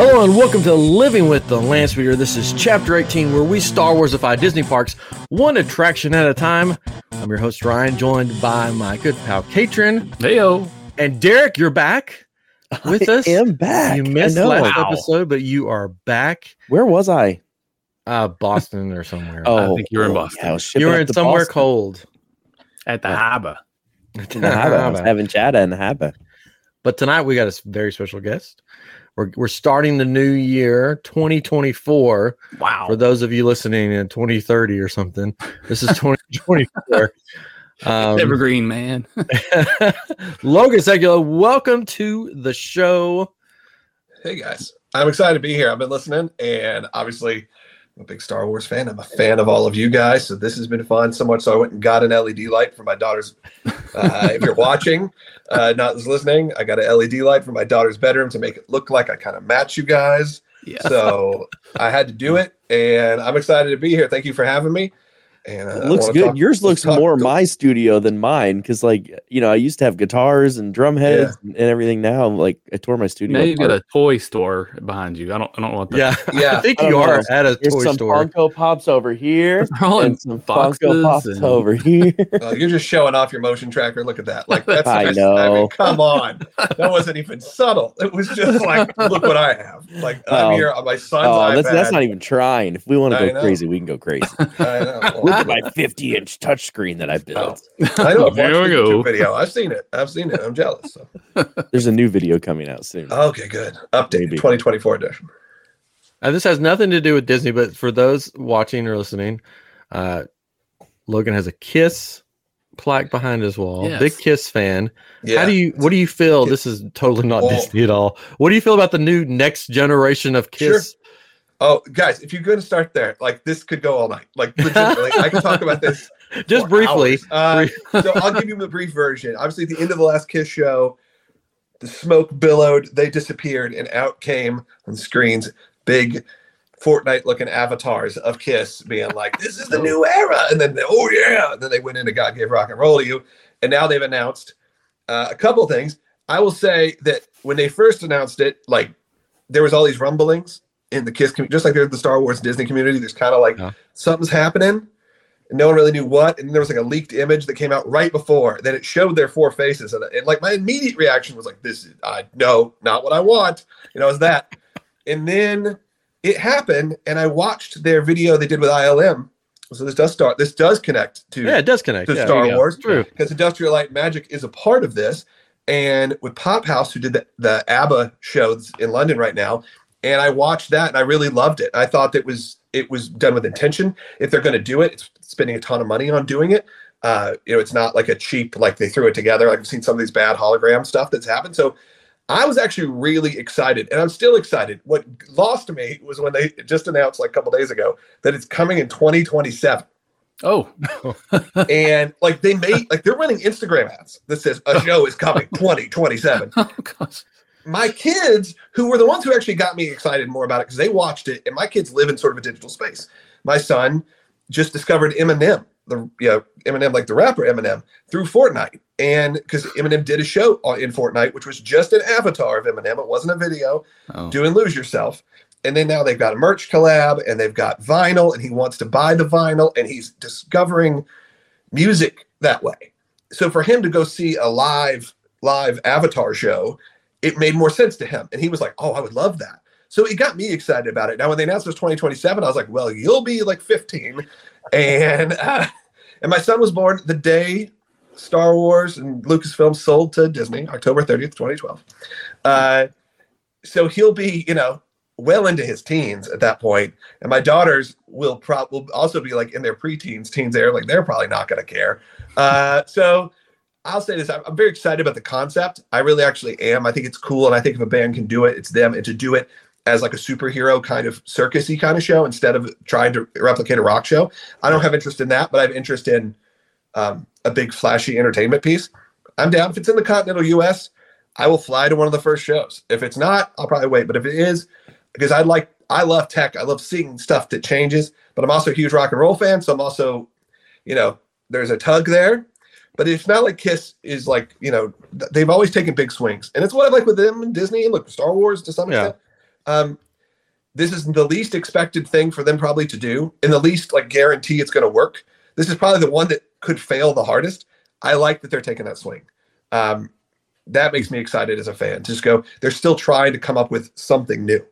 Hello and welcome to Living with the Land Speeder. This is chapter 18 where we Star Warsify Disney parks one attraction at a time. I'm your host Ryan, joined by my good pal Katrin. Heyo. And Derek, you're back with I us. am back. You missed know. last Wow. episode, but you are back. Where was I? Uh, Boston or somewhere. Oh, think you were in oh, Boston. yeah, I was shipping you were in somewhere Boston. cold. At the harbor. In the Haba. I was having Chata in the Haba. But tonight we got a very special guest. We're, we're starting the new year 2024. Wow. For those of you listening in 2030 or something, this is 2024. Um, Evergreen man. Logan Sekulow, welcome to the show. Hey guys, I'm excited to be here. I've been listening, and obviously, I'm a big Star Wars fan. I'm a fan of all of you guys, so this has been fun so much. So I went and got an LED light for my daughter's. Uh, if you're watching, uh, not listening, I got an LED light for my daughter's bedroom to make it look like I kind of match you guys. Yeah. So I had to do it, and I'm excited to be here. Thank you for having me. And uh, It looks good. talk- Yours looks let's talk- more my studio than mine because, like, you know, I used to have guitars and drum heads and, and everything. Now, like, I tore my studio. Now you've got a toy store behind you. I don't. I don't want that. Yeah, Yeah. I think I you are know. at a Here's toy some store. Funko Pops over here all and some boxes Funko Pops and- over here. You're just showing off your motion tracker. Look at that. Like that's I I mean, know. come on. That wasn't even subtle. It was just like, look what I have. Like Oh. I'm here on my son's oh, iPad. that's, that's not even trying. If we want to go crazy, we can go crazy. I know. Well, at my 50 inch touchscreen that I built. I know. I've watched Here the we YouTube go. video. I've seen it. I've seen it. I'm jealous. So. There's a new video coming out soon. Okay, good. Update Maybe. 2024 edition. Uh, this has nothing to do with Disney, but for those watching or listening, uh, Logan has a Kiss plaque behind his wall. Yes. Big Kiss fan. Yeah. How do you? What do you feel? Kiss. This is totally not Well- Disney at all. What do you feel about the new next generation of Kiss? Oh, guys, if you're going to start there, like this could go all night. Like legitimately, I can talk about this Just briefly. Uh, so I'll give you the brief version. Obviously, at the end of the last Kiss show, the smoke billowed, they disappeared, and out came on screens big Fortnite looking avatars of Kiss being like, This is the new era. And then, they, oh, yeah. And then they went into God Gave Rock and Roll to You. And now they've announced uh, a couple things. I will say that when they first announced it, like there was all these rumblings in the Kiss community, just like there's the Star Wars Disney community. There's kind of like Yeah. something's happening and no one really knew what. And there was like a leaked image that came out right before that it showed their four faces. And, and like my immediate reaction was like, this is, I no, not what I want. You know, is that. And then it happened. And I watched their video they did with ILM. So this does start, this does connect to, Yeah, it does connect. to Yeah, Star there. Wars True. because Industrial Light Magic is a part of this. And with Pop House, who did the, the ABBA shows in London right now, and I watched that and I really loved it. I thought that was it was done with intention. If they're going to do it, it's spending a ton of money on doing it. Uh, you know, it's not like a cheap like they threw it together. Like I've seen some of these bad hologram stuff that's happened. So I was actually really excited, and I'm still excited. What lost me was when they just announced like a couple days ago that it's coming in 2027 Oh. and like they made like they're running Instagram ads that says a show is coming 2027. oh gosh. My kids, who were the ones who actually got me excited more about it because they watched it, and my kids live in sort of a digital space. My son just discovered Eminem, the you know, Eminem like the rapper Eminem through Fortnite, and because Eminem did a show in Fortnite, which was just an avatar of Eminem, it wasn't a video Oh. do and lose yourself. And then now they've got a merch collab and they've got vinyl, and he wants to buy the vinyl and he's discovering music that way. So for him to go see a live live avatar show, it made more sense to him. And he was like, Oh, I would love that. So it got me excited about it. Now, when they announced it was 2027, I was like, Well, you'll be like 15. And uh, and my son was born the day Star Wars and Lucasfilm sold to Disney, October 30th, 2012. Uh, so he'll be, you know, well into his teens at that point, and my daughters will probably also be like in their preteens, teens. There, like they're probably not going to care. Uh, so I'll say this: I'm, very excited about the concept. I really actually am. I think it's cool, and I think if a band can do it, it's them. And to do it as like a superhero kind of circusy kind of show instead of trying to replicate a rock show, I don't have interest in that, but I have interest in um, a big flashy entertainment piece. I'm down if it's in the continental U.S. I will fly to one of the first shows. If it's not, I'll probably wait. But if it is, because I like, I love tech. I love seeing stuff that changes. But I'm also a huge rock and roll fan, so I'm also, you know, there's a tug there. But it's not like Kiss is like, you know, they've always taken big swings, and it's what I like with them and Disney and look Star Wars to some Yeah. extent. um, this is the least expected thing for them probably to do, and the least like guarantee it's going to work. This is probably the one that could fail the hardest. I like that they're taking that swing. Um, that makes me excited as a fan. To Just go. They're still trying to come up with something new.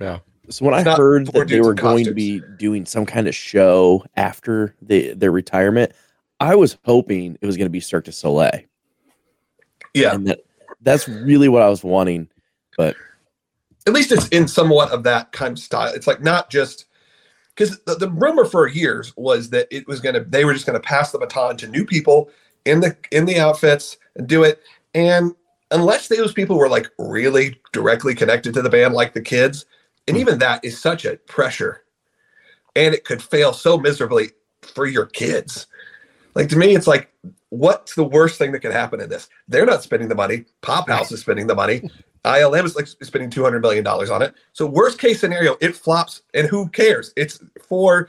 Yeah. So when It's I heard that they were in going to be doing some kind of show after the, their retirement, I was hoping it was going to be Cirque du Soleil. Yeah, And that, that's really what I was wanting. But at least it's in somewhat of that kind of style. It's like not just because the, the rumor for years was that it was gonna they were just gonna pass the baton to new people in the in the outfits and do it. And unless those people were like really directly connected to the band, like the kids, and hmm. even that is such a pressure, and it could fail so miserably for your kids. Like to me, it's like, what's the worst thing that could happen in this? They're not spending the money. Pop House is spending the money. ILM is like spending two hundred million dollars on it. So worst case scenario, it flops, and who cares? It's for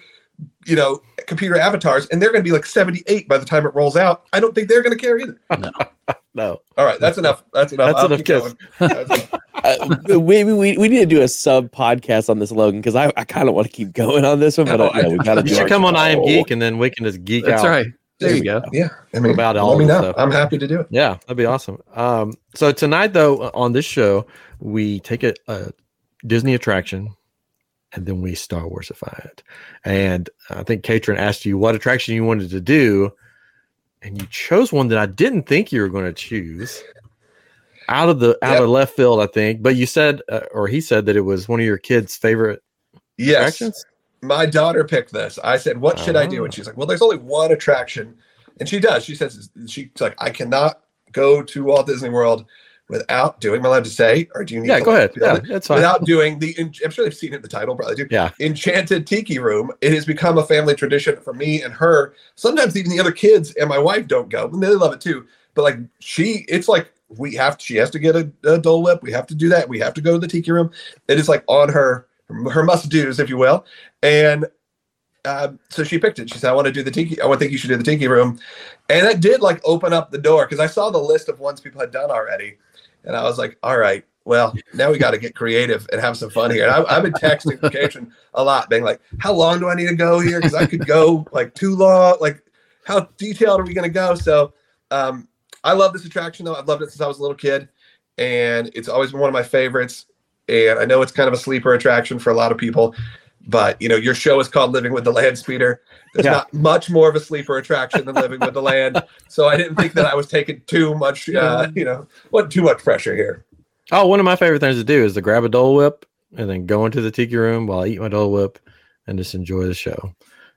you know computer avatars, and they're going to be like seventy eight by the time it rolls out. I don't think they're going to care either. No. no. All right, that's enough. That's enough. That's I'll enough keep kiss. That's enough. Uh, we, we, we need to do a sub podcast on this, Logan, because I, I kind of want to keep going on this one, but No, uh, yeah, I- we got to You should come on I Am Geek and then we can just geek That's out. That's right. There you go. Yeah, I mean, About let all me know. stuff. I'm happy to do it. Yeah, that'd be awesome. Um, so tonight, though, on this show, we take a, a Disney attraction and then we Star Warsify it. And I think Katrin asked you what attraction you wanted to do, and you chose one that I didn't think you were going to choose. Out of the out Yep. of left field, I think. But you said, uh, or he said that it was one of your kids' favorite Yes, attractions. My daughter picked this. I said, "What should I do?" Oh. And she's like, "Well, there's only one attraction," and she does. She says, "She's like, I cannot go to Walt Disney World without doing." Am I allowed to say, or do you need? Yeah, to, go ahead. Yeah, that's fine. Without doing the, I'm sure they've seen it in the title, probably do. Yeah. Enchanted Tiki Room. It has become a family tradition for me and her. Sometimes even the other kids and my wife don't go, and they love it too. But like she, it's like we have. She has to get a, a Dole Whip. We have to do that. We have to go to the Tiki Room. It is like on her her must dos, if you will. And um, so she picked it. She said, "I want to do the tiki. I want to think you should do the tiki room," and it did like open up the door because I saw the list of ones people had done already, and I was like, "All right, well, now we got to get creative and have some fun here." And I, I've been texting Katrin a lot, being like, "How long do I need to go here? Because I could go like too long. Like, how detailed are we going to go?" So, um, I love this attraction though. I've loved it since I was a little kid, and it's always been one of my favorites. And I know it's kind of a sleeper attraction for a lot of people, but you know, your show is called Living with the Land Speeder. There's Yeah. not much more of a sleeper attraction than Living with the Land. So I didn't think that I was taking too much, uh, you know, what too much pressure here. Oh, one of my favorite things to do is to grab a Dole Whip and then go into the tiki room while I eat my Dole Whip and just enjoy the show.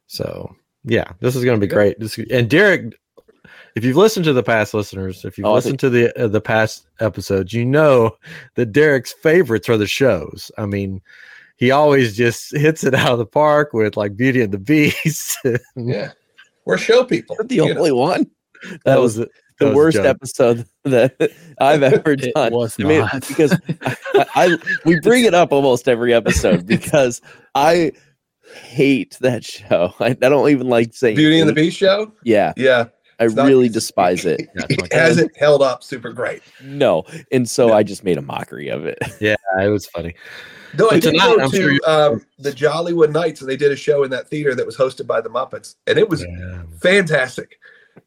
So yeah, this is going to be great. This and Derek, if you've listened to the past listeners, if you've Oh, I listened to the uh, the past episodes, you know that Derek's favorites are the shows. I mean, he always just hits it out of the park with like Beauty and the Beast. Yeah. We're show people. the you know. only one. that That was was it. That the was worst episode that I've ever It done. was I mean, not. because I, I we bring it up almost every episode because I hate that show. I, I don't even like saying Beauty and the. Beast show. Yeah, Yeah. I not- really despise it. Yeah, it's my It hasn't held up super great. No, and so I just made a mockery of it. Yeah, it was funny. No, I did tonight, go I'm sure to you- um, the Jollywood Nights, and they did a show in that theater that was hosted by the Muppets, and it was Yeah. fantastic.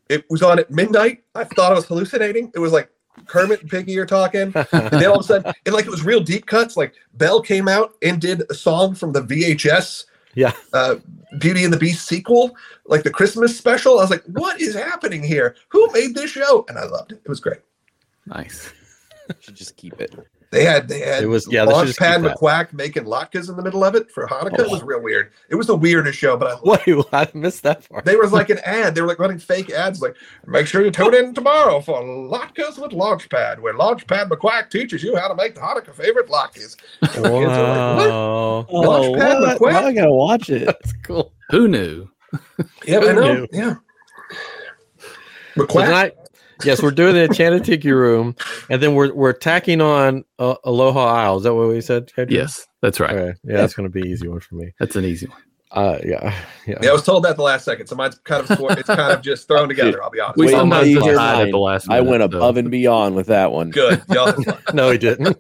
It was on at midnight. I thought I was hallucinating. It was like Kermit and Piggy are talking, and then all of a sudden, and like it was real deep cuts. Like Belle came out and did a song from the VHS, Yeah. uh, Beauty and the Beast sequel, like the Christmas special. I was like, "What is happening here? Who made this show?" And I loved it. It was great. nice. should just keep it. They had they had It was- yeah, they should just Launchpad. McQuack making latkes in the middle of it for Hanukkah. It was oh. real weird. It was the weirdest show, but I loved Wait, I missed that part. They was like an ad. They were like running fake ads, like "Make sure you tune in tomorrow for latkes with Launchpad, where Launchpad McQuack teaches you how to make the Hanukkah favorite latkes." And the kids are like, "What?" Wow. Launchpad oh, what? McQuack? Now I gotta watch it. That's cool. Who knew? Yeah, Who I know. knew? Yeah, McQuack. tonight, yes, we're doing the Enchanted Tiki Room, and then we're we're tacking on uh, Aloha Isle. Is that what we said? Adrian? Yes, that's right. Okay. Yeah, that's going to be an easy one for me. That's an easy one. Uh, yeah, yeah. Yeah, I was told that the last second, so mine's kind of it's kind of just thrown together. I'll be honest. We Wait, sometimes decide at the last I minute, went so, above and beyond with that one. Good. Y'all. No, he didn't.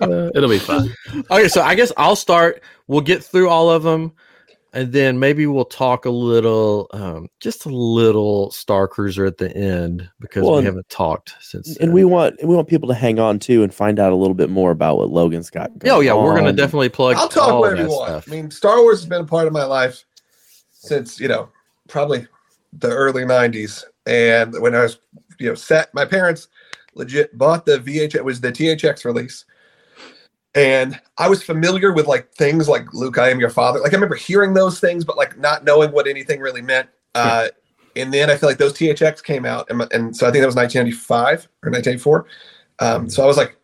uh, it'll be fine. okay, so I guess I'll start. We'll get through all of them, and then maybe we'll talk a little, um, just a little Star Cruiser at the end because Well, we and- haven't talked since. And then. we want we want people to hang on too and find out a little bit more about what Logan's got. oh going yeah, we're gonna definitely plug. I'll talk all whatever you want. stuff. I mean, Star Wars has been a part of my life since you know probably the early '90s, and when I was you know set, my parents legit bought the VHS. It was the THX release, and I was familiar with like things like Luke, I am your father. Like I remember hearing those things, but like not knowing what anything really meant. Uh, and then I feel like those THX came out, and, and so I think that was 1995 or 1984. Um, so I was like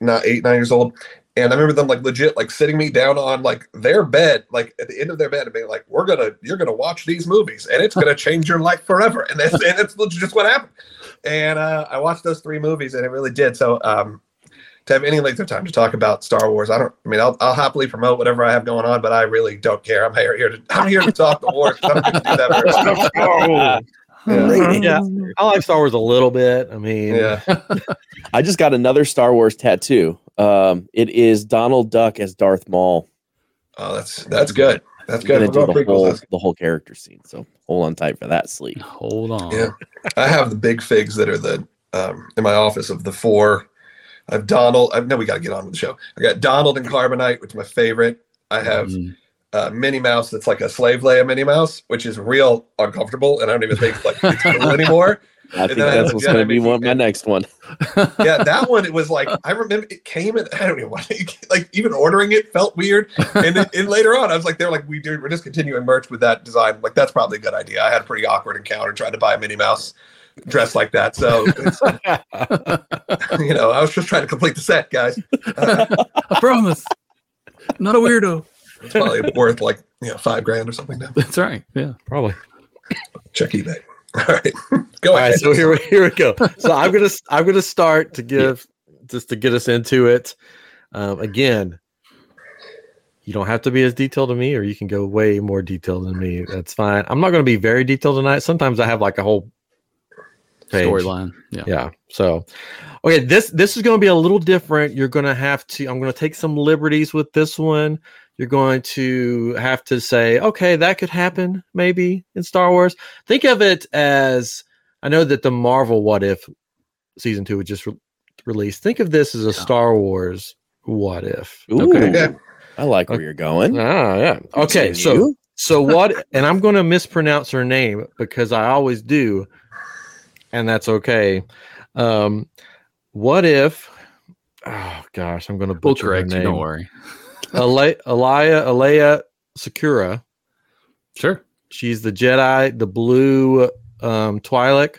not eight, nine years old, and I remember them like legit like sitting me down on like their bed, like at the end of their bed, and being like, "We're gonna, you're gonna watch these movies, and it's gonna change your life forever." And that's and that's just what happened. And uh, I watched those three movies, and it really did. So um, to have any length of time to talk about Star Wars, I don't. I mean, I'll, I'll happily promote whatever I have going on, but I really don't care. I'm here, here to I'm here to talk the wars. 'cause I don't to do that very often. Yeah. yeah, I like Star Wars a little bit. I mean, Yeah. I just got another Star Wars tattoo. Um, it is Donald Duck as Darth Maul. Oh, that's that's good. That's good. gonna do the whole That's- the whole character scene. So hold on tight for that sleep. Hold on. Yeah. I have the big figs that are the um, in my office of the four. I have Donald. I know we got to get on with the show. I got Donald and Carbonite, which is my favorite. I have Mm. uh, Minnie Mouse that's like a slave Leia Minnie Mouse, which is real uncomfortable, and I don't even think like it's cool anymore. I think then I that's have what's going to be one, my next one. Yeah, that one it was like I remember it came in. I don't even want to, like even ordering it felt weird, and then and later on I was like they're like we do we're discontinuing merch with that design. Like that's probably a good idea. I had a pretty awkward encounter trying to buy a Minnie Mouse dressed like that. So it's, you know I was just trying to complete the set, guys. Uh, I promise. Not a weirdo. it's probably worth like you know five grand or something now. That's right. Yeah. probably. Check eBay. All right, go All ahead. right, so here we here we go. So I'm gonna I'm gonna start to give just to get us into it. Um, again, you don't have to be as detailed to me, or you can go way more detailed than me. That's fine. I'm not gonna be very detailed tonight. Sometimes I have like a whole page. Storyline. Yeah. Yeah. So, okay, this this is going to be a little different. You're going to have to. I'm going to take some liberties with this one. You're going to have to say, okay, that could happen maybe in Star Wars. Think of it as I know that the Marvel What If season two was just re- released. Think of this as a Star Wars What If. Ooh, Okay. Okay. I like where you're going. Ah, yeah. Okay, so Continue. so what? And I'm going to mispronounce her name because I always do, and that's okay. Um, what if? Oh gosh, I'm going to We'll butcher her correct you. name. Don't worry. Ala- Alaya Alea Sakura. Sure. She's the Jedi, the blue um, Twi'lek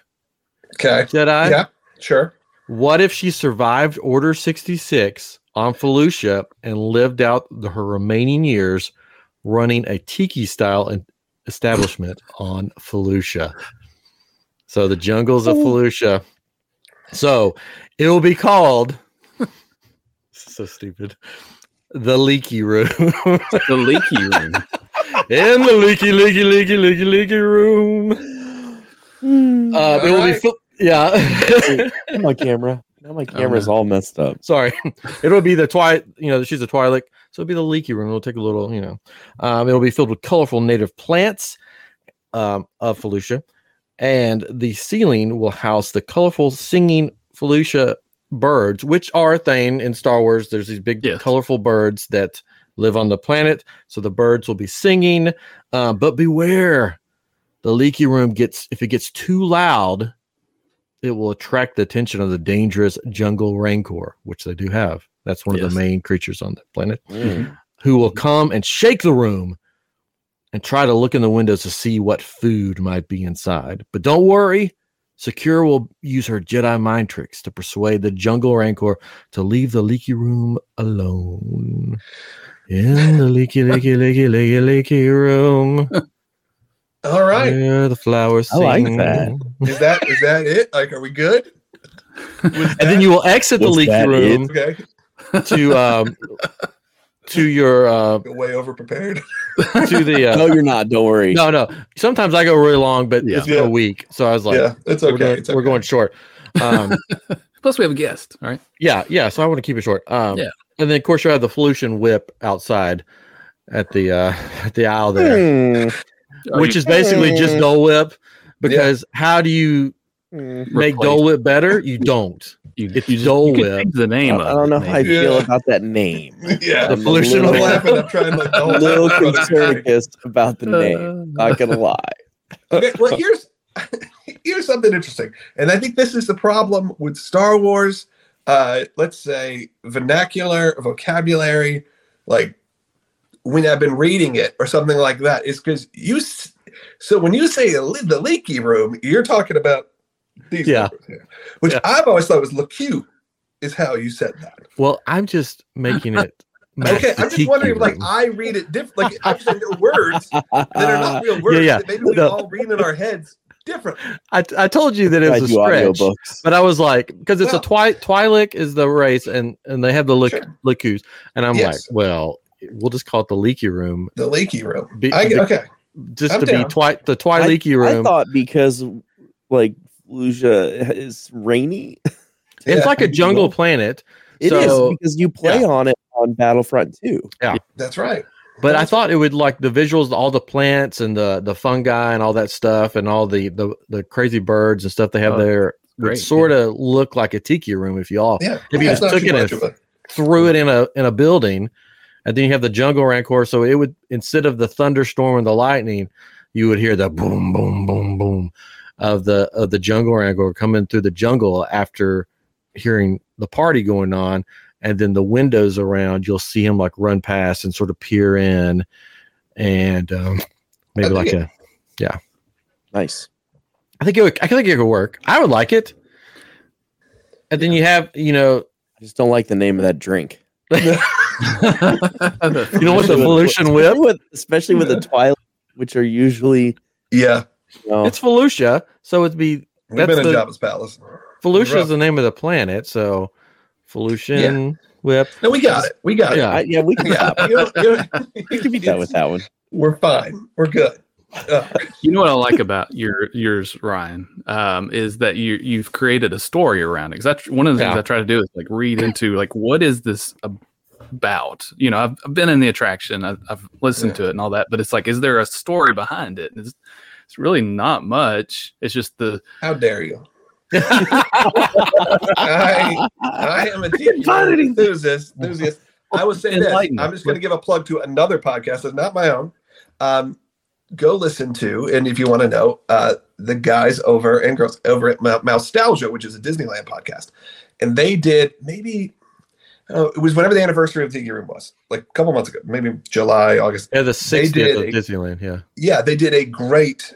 Okay. Jedi. Yeah. Sure. What if she survived Order 66 on Felucia and lived out the, her remaining years running a tiki style en- establishment on Felucia? So the jungles of Felucia. So it will be called so stupid. The leaky room. The leaky room. In the leaky, leaky, leaky, leaky, leaky room. Uh, it will be Alright. fil- yeah. my camera. Now my camera's no. all messed up. Sorry, it'll be the Twi. You know, she's a Twi'lek, so it'll be the leaky room. It'll take a little, you know, um, it'll be filled with colorful native plants um, of Felucia, and the ceiling will house the colorful singing Felucia birds, which are a thing in Star Wars. There's these big Yes. colorful birds that live on the planet, so the birds will be singing. Uh, but beware, the leaky room gets if it gets too loud it will attract the attention of the dangerous jungle rancor, which they do have. That's one of the main creatures on the planet, Mm. who will come and shake the room and try to look in the windows to see what food might be inside. But don't worry, Secura will use her Jedi mind tricks to persuade the jungle rancor to leave the leaky room alone. In the leaky, leaky, leaky, leaky, leaky room, All right. where the flowers I like that. Is that is that it? Like, are we good? Was And then you will exit the leaky room. Okay. to um to your uh, Go way over prepared. to the uh, No, you're not. Don't worry. no no. Sometimes I go really long, but Yeah. it's been Yeah. a week, so I was like, yeah, it's we're, okay. doing- it's we're going short. Um, Plus, we have a guest. All right. yeah, yeah. So I want to keep it short. Um, Yeah. And then of course you have the Felucian whip outside at the uh, at the aisle there. Are which you- is basically just Hmm. Dole Whip. Because how do you Hmm. make Replace- Dole Whip better? You don't. you, it's you just, Dole you Whip. change the I name. don't, I don't know it, how I feel Yeah. about that name. yeah. I'm The Felucian a I'm little, laughing. I'm trying like the whole little time. about it. concernicus about the name. Not gonna lie. Okay, well here's here's something interesting, and I think this is the problem with Star Wars. Uh, let's say vernacular, vocabulary, like when I've been reading it or something like that, is because you. So when you say the leaky room, you're talking about these Yeah. numbers here, which Yeah. I've always thought was LeCue, is how you said that. Well, I'm just making it. match Okay, I'm just wondering, like. I read it different. Like I just know words that are not real words. yeah. That maybe we No. all read in our heads different. I, I told you that it was a do stretch, but I was like, because it's Well- a twi Twi'lek is the race, and and they have the lick Sure. Lickus, and I'm Yes. like, well, we'll just call it the leaky room, The leaky room. Be- I, be- okay. just I'm to down. be twi the I, Twi'leki I room. thought because like Felucia is rainy. it's Yeah, like a jungle planet, It is So- because you play on it on Battlefront 2. That's right. but I thought it would like the visuals, all the plants and the the fungi and all that stuff, and all the the, the crazy birds and stuff they have Oh, there. Would sort of look like a tiki room if you all Yeah. If you yeah, just took it much as- threw it in a in a building, and then you have the jungle rancor. So it would instead of the thunderstorm and the lightning, you would hear the boom boom boom boom of the of the jungle rancor coming through the jungle after hearing the party going on, and then the windows around you'll see him like run past and sort of peer in, and um, maybe like think a Nice. I think it would I think it could work. I would like it. And then you have you know I just don't like the name of that drink. you know what the pollution whip. With, especially with the Twilight, which are usually Yeah. You know, It's Felucia, so it'd be We've That's been in the- Jabba's palace. Felucia is the name of the planet, so Felucian whip. No, we got it. We got Yeah. I, yeah, we can, it. Yeah. You know, you we can beat that with that one. We're fine. We're good. Uh, You know what I like about your yours, Ryan, um, is that you you've created a story around it. Because that's one of the things I try to do is like read into like what is this about? You know, I've, I've been in the attraction, I've, I've listened Yeah. to it and all that, but it's like, is there a story behind it? It's, it's really not much. It's just the how dare you? I, I am a tiki find room anything. enthusiast. enthusiast. I would say this. Enlighten I'm just going to give a plug to another podcast that's not my own. Um, go listen to, and if you want to know, uh, the guys over and girls over at Mou- Mousetalgia, which is a Disneyland podcast, and they did maybe oh, it was whenever the anniversary of Tiki Room was, like a couple months ago, maybe July, August. Yeah, the 60th did of a- Disneyland. Yeah. yeah, they did a great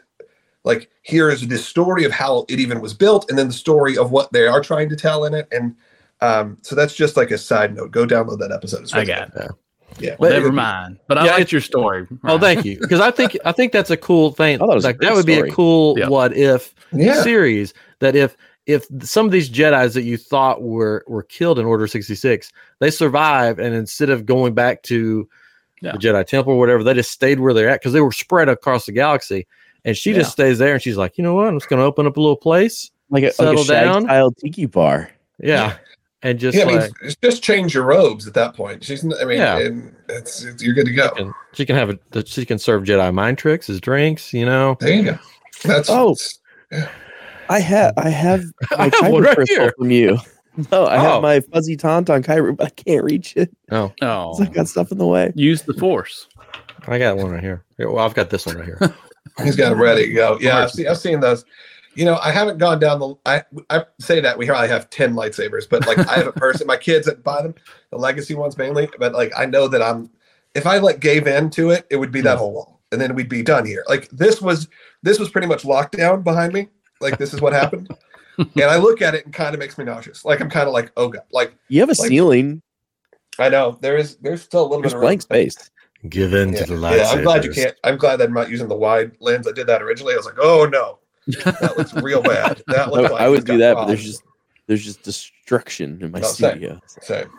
like here is the story of how it even was built, and then the story of what they are trying to tell in it. And um, so that's just like a side note. Go download that episode. It's I got it. Yeah. Well, never mind. But I Yeah, liked your story. Oh, thank you. Because I think I think that's a cool thing. I thought it was like great that would be a cool Yeah. what if Yeah. series. That if if some of these Jedi's that you thought were were killed in Order sixty six, they survive and instead of going back to Yeah. the Jedi Temple or whatever, they just stayed where they're at because they were spread across the galaxy. And she Yeah. just stays there, and she's like, you know what? I'm just going to open up a little place. Like a, like Settle a shag down. style tiki bar. Yeah, and just yeah, I mean, just change your robes at that point. She's, I mean, Yeah. it's, it's you're good to go. and she can have a she can serve Jedi mind tricks as drinks. You know, There you go. That's Oh. I have I have I my have Kyber one right here. from you. No, I Oh. have my fuzzy tauntaun Kyber, but I can't reach it. Oh, 'cause Oh, I got oh. stuff in the way. use the force. I got one right here. Here, Well, I've got this one right here. He's got it ready to go. Yeah, I've seen, I've seen those. You know, I haven't gone down the. I I say that we probably have ten lightsabers, but like I have a person, my kids that buy them, the legacy ones mainly. But like I know that I'm, if I like gave in to it, it would be that hmm. whole wall, and then we'd be done here. Like this was this was pretty much lockdown behind me. Like this is what happened, and I look at it and kind of makes me nauseous. Like I'm kind of like oh god, like You have a Like- ceiling. I know there is there's still a little There's bit of blank space. Give in Yeah, to the lightsabers. yeah, I'm glad you can't. I'm glad that I'm not using the wide lens. I did that originally. I was like, oh no, that looks real bad. That I, looks like I would do got that, but there's problems. just there's just destruction in my Oh, same. studio. Same.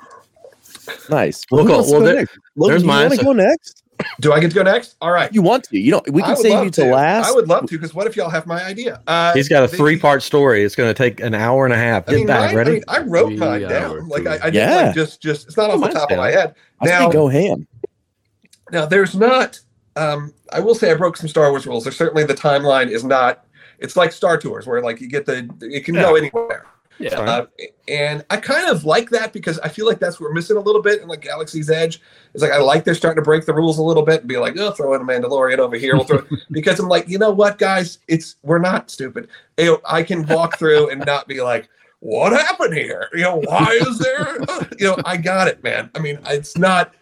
Nice. We'll Who go- well, there- next? Logan, there's do you mine, want to so- go next? Do I get to go next? All right. You want to? You don't. We can would save you to last. I would love to because what if y'all have my idea? Uh, He's got a three part story. It's going to take an hour and a half. I Get mean, back. mine- Ready? I, mean, I wrote Three mine down. Like I, I did Yeah. like just just it's not off the Mine's top of my down. head. I say Now, go ham. Now there's not. Um, I will say I broke some Star Wars rules. There's certainly the timeline is not. It's like Star Tours where like you get the it can go anywhere. Yeah. Uh, and I kind of like that because I feel like that's what we're missing a little bit in like Galaxy's Edge. It's like I like they're starting to break the rules a little bit and be like, oh, throw in a Mandalorian over here. We'll throw because I'm like, you know what, guys, it's we're not stupid. You know, I can walk through and not be like, what happened here? You know, why is there? you know, I got it, man. I mean, it's not.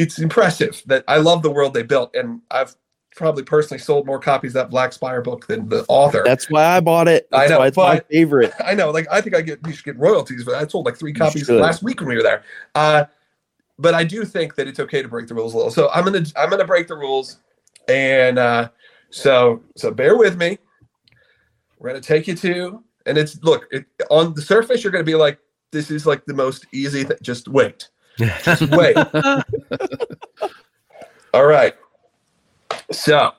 It's impressive that I love the world they built, and I've probably personally sold more copies of that Black Spire book than the author. That's why I bought it. I know, why it's my favorite. I know, like I think I get we should get royalties, but I sold like three copies last week when we were there. Uh, but I do think that it's okay to break the rules a little. So I'm gonna I'm gonna break the rules, and uh, so so bear with me. We're gonna take you to, and it's look it, on the surface you're gonna be like, this is like the most easy. thing. Just wait, just wait. All right. So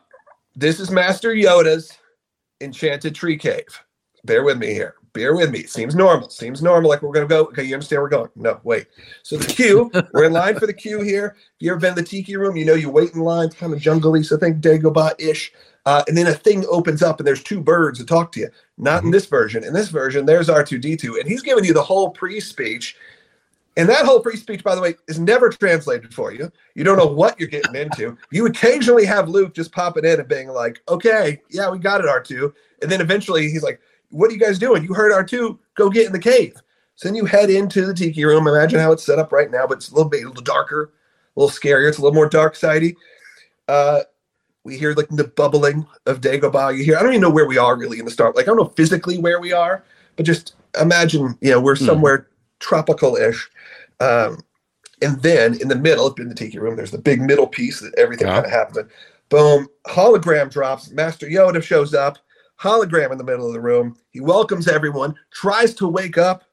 this is Master Yoda's Enchanted Tree Cave. Bear with me here. Bear with me. Seems normal. Seems normal. Like we're gonna go. Okay, you understand where we're going? No, wait. So the queue. we're in line for the queue here. If you ever been to the tiki room, you know you wait in line. It's kind of jungly. So think Dagobah ish. Uh, and then a thing opens up, and there's two birds to talk to you. Not in this version. In this version, there's R2D2, and he's giving you the whole pre-speech. And that whole free speech, by the way, is never translated for you. You don't know what you're getting into. You occasionally have Luke just popping in and being like, "Okay, yeah, we got it, R2." And then eventually he's like, "What are you guys doing? You heard R2? Go get in the cave." So then you head into the tiki room. Imagine how it's set up right now, but it's a little bit a little darker, a little scarier. It's a little more dark sidey. Uh, we hear like the bubbling of Dagobah. You hear. I don't even know where we are really in the start. Like I don't know physically where we are, but just imagine, you know, we're Hmm. somewhere tropical-ish. Um, and then in the middle, in the tiki room, there's the big middle piece that everything Yeah. kind of happens. Boom, hologram drops. Master Yoda shows up. Hologram in the middle of the room. He welcomes everyone. Tries to wake up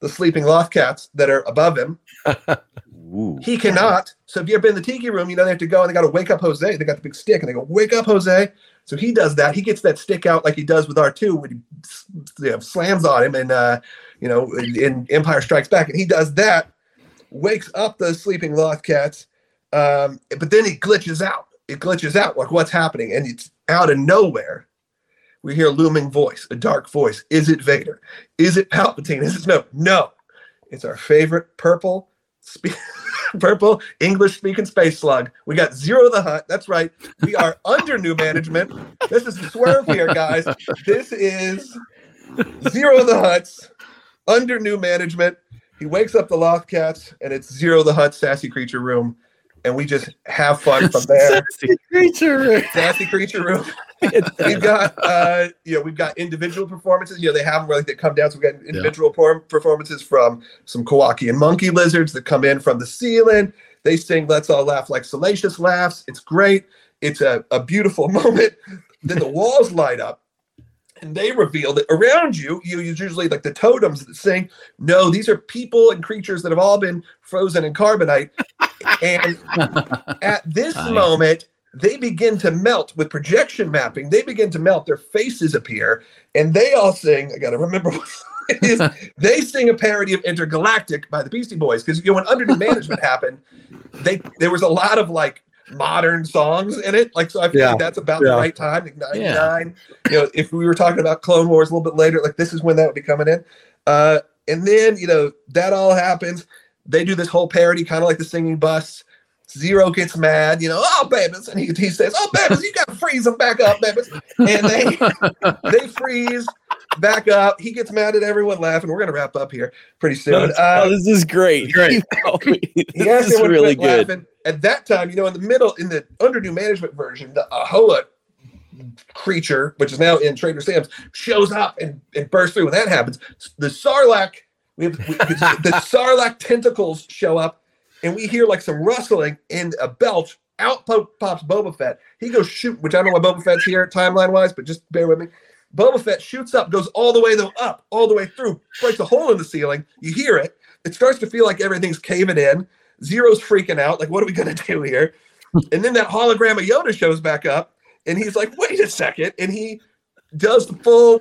the sleeping loth cats that are above him. Ooh. He cannot. So if you've been in the tiki room, you know they have to go and they got to wake up Jose. They got the big stick and they go, "Wake up, Jose." So he does that. He gets that stick out like he does with R two when he you know, slams on him and uh, you know in, in Empire Strikes Back, and he does that, wakes up the sleeping loth cats, um, but then he glitches out. It glitches out like what's happening, and it's out of nowhere. We hear a looming voice, a dark voice. Is it Vader? Is it Palpatine? Is it no? No, it's our favorite purple. Spe- purple English speaking space slug. We got Ziro the Hutt. That's right. We are under new management. This is the swerve here, guys. This is Ziro the Hutt's under new management. He wakes up the Loth Cats, and it's Ziro the Hutt sassy creature room, and we just have fun from there. Sassy creature. Room. sassy creature room. we've got uh you know we've got individual performances you know they have them where like they come down so we've got individual por- performances from some Kowakian monkey lizards that come in from the ceiling they sing let's all laugh like salacious laughs it's great it's a, a beautiful moment then the walls light up and they reveal that around you you use usually like the totems that sing no these are people and creatures that have all been frozen in carbonite. And at this Nice. moment they begin to melt with projection mapping. They begin to melt their faces appear and they all sing i gotta remember what it is. They sing a parody of intergalactic by the beastie boys because you know when under new management happened they there was a lot of like modern songs in it like so i feel Yeah. like that's about Yeah. the right time like 99 you know if we were talking about clone wars a little bit later like this is when that would be coming in uh and then you know that all happens they do this whole parody kind of like the singing bus Ziro gets mad, you know, oh babies, and he, he says, "Oh babies, you got to freeze them back up, babies," and they they freeze back up. He gets mad at everyone laughing. We're gonna wrap up here pretty soon. oh, Uh, this is great. Great. Keep going. he this asked is really good. laughing. At that time, you know, in the middle, in the under new management version, the Ahoa creature, which is now in Trader Sam's, shows up and, and bursts through. When that happens, the Sarlacc, we have we, the Sarlacc tentacles show up, and we hear like some rustling and a belch. Out pops Boba Fett. He goes shoot, which I don't know why Boba Fett's here timeline wise, but just bear with me. Boba Fett shoots up, goes all the way though up, all the way through, breaks a hole in the ceiling. You hear it, it starts to feel like everything's caving in. Ziro's freaking out. Like, what are we gonna do here? and then that hologram of Yoda shows back up, and he's like, "Wait a second. and he does the full,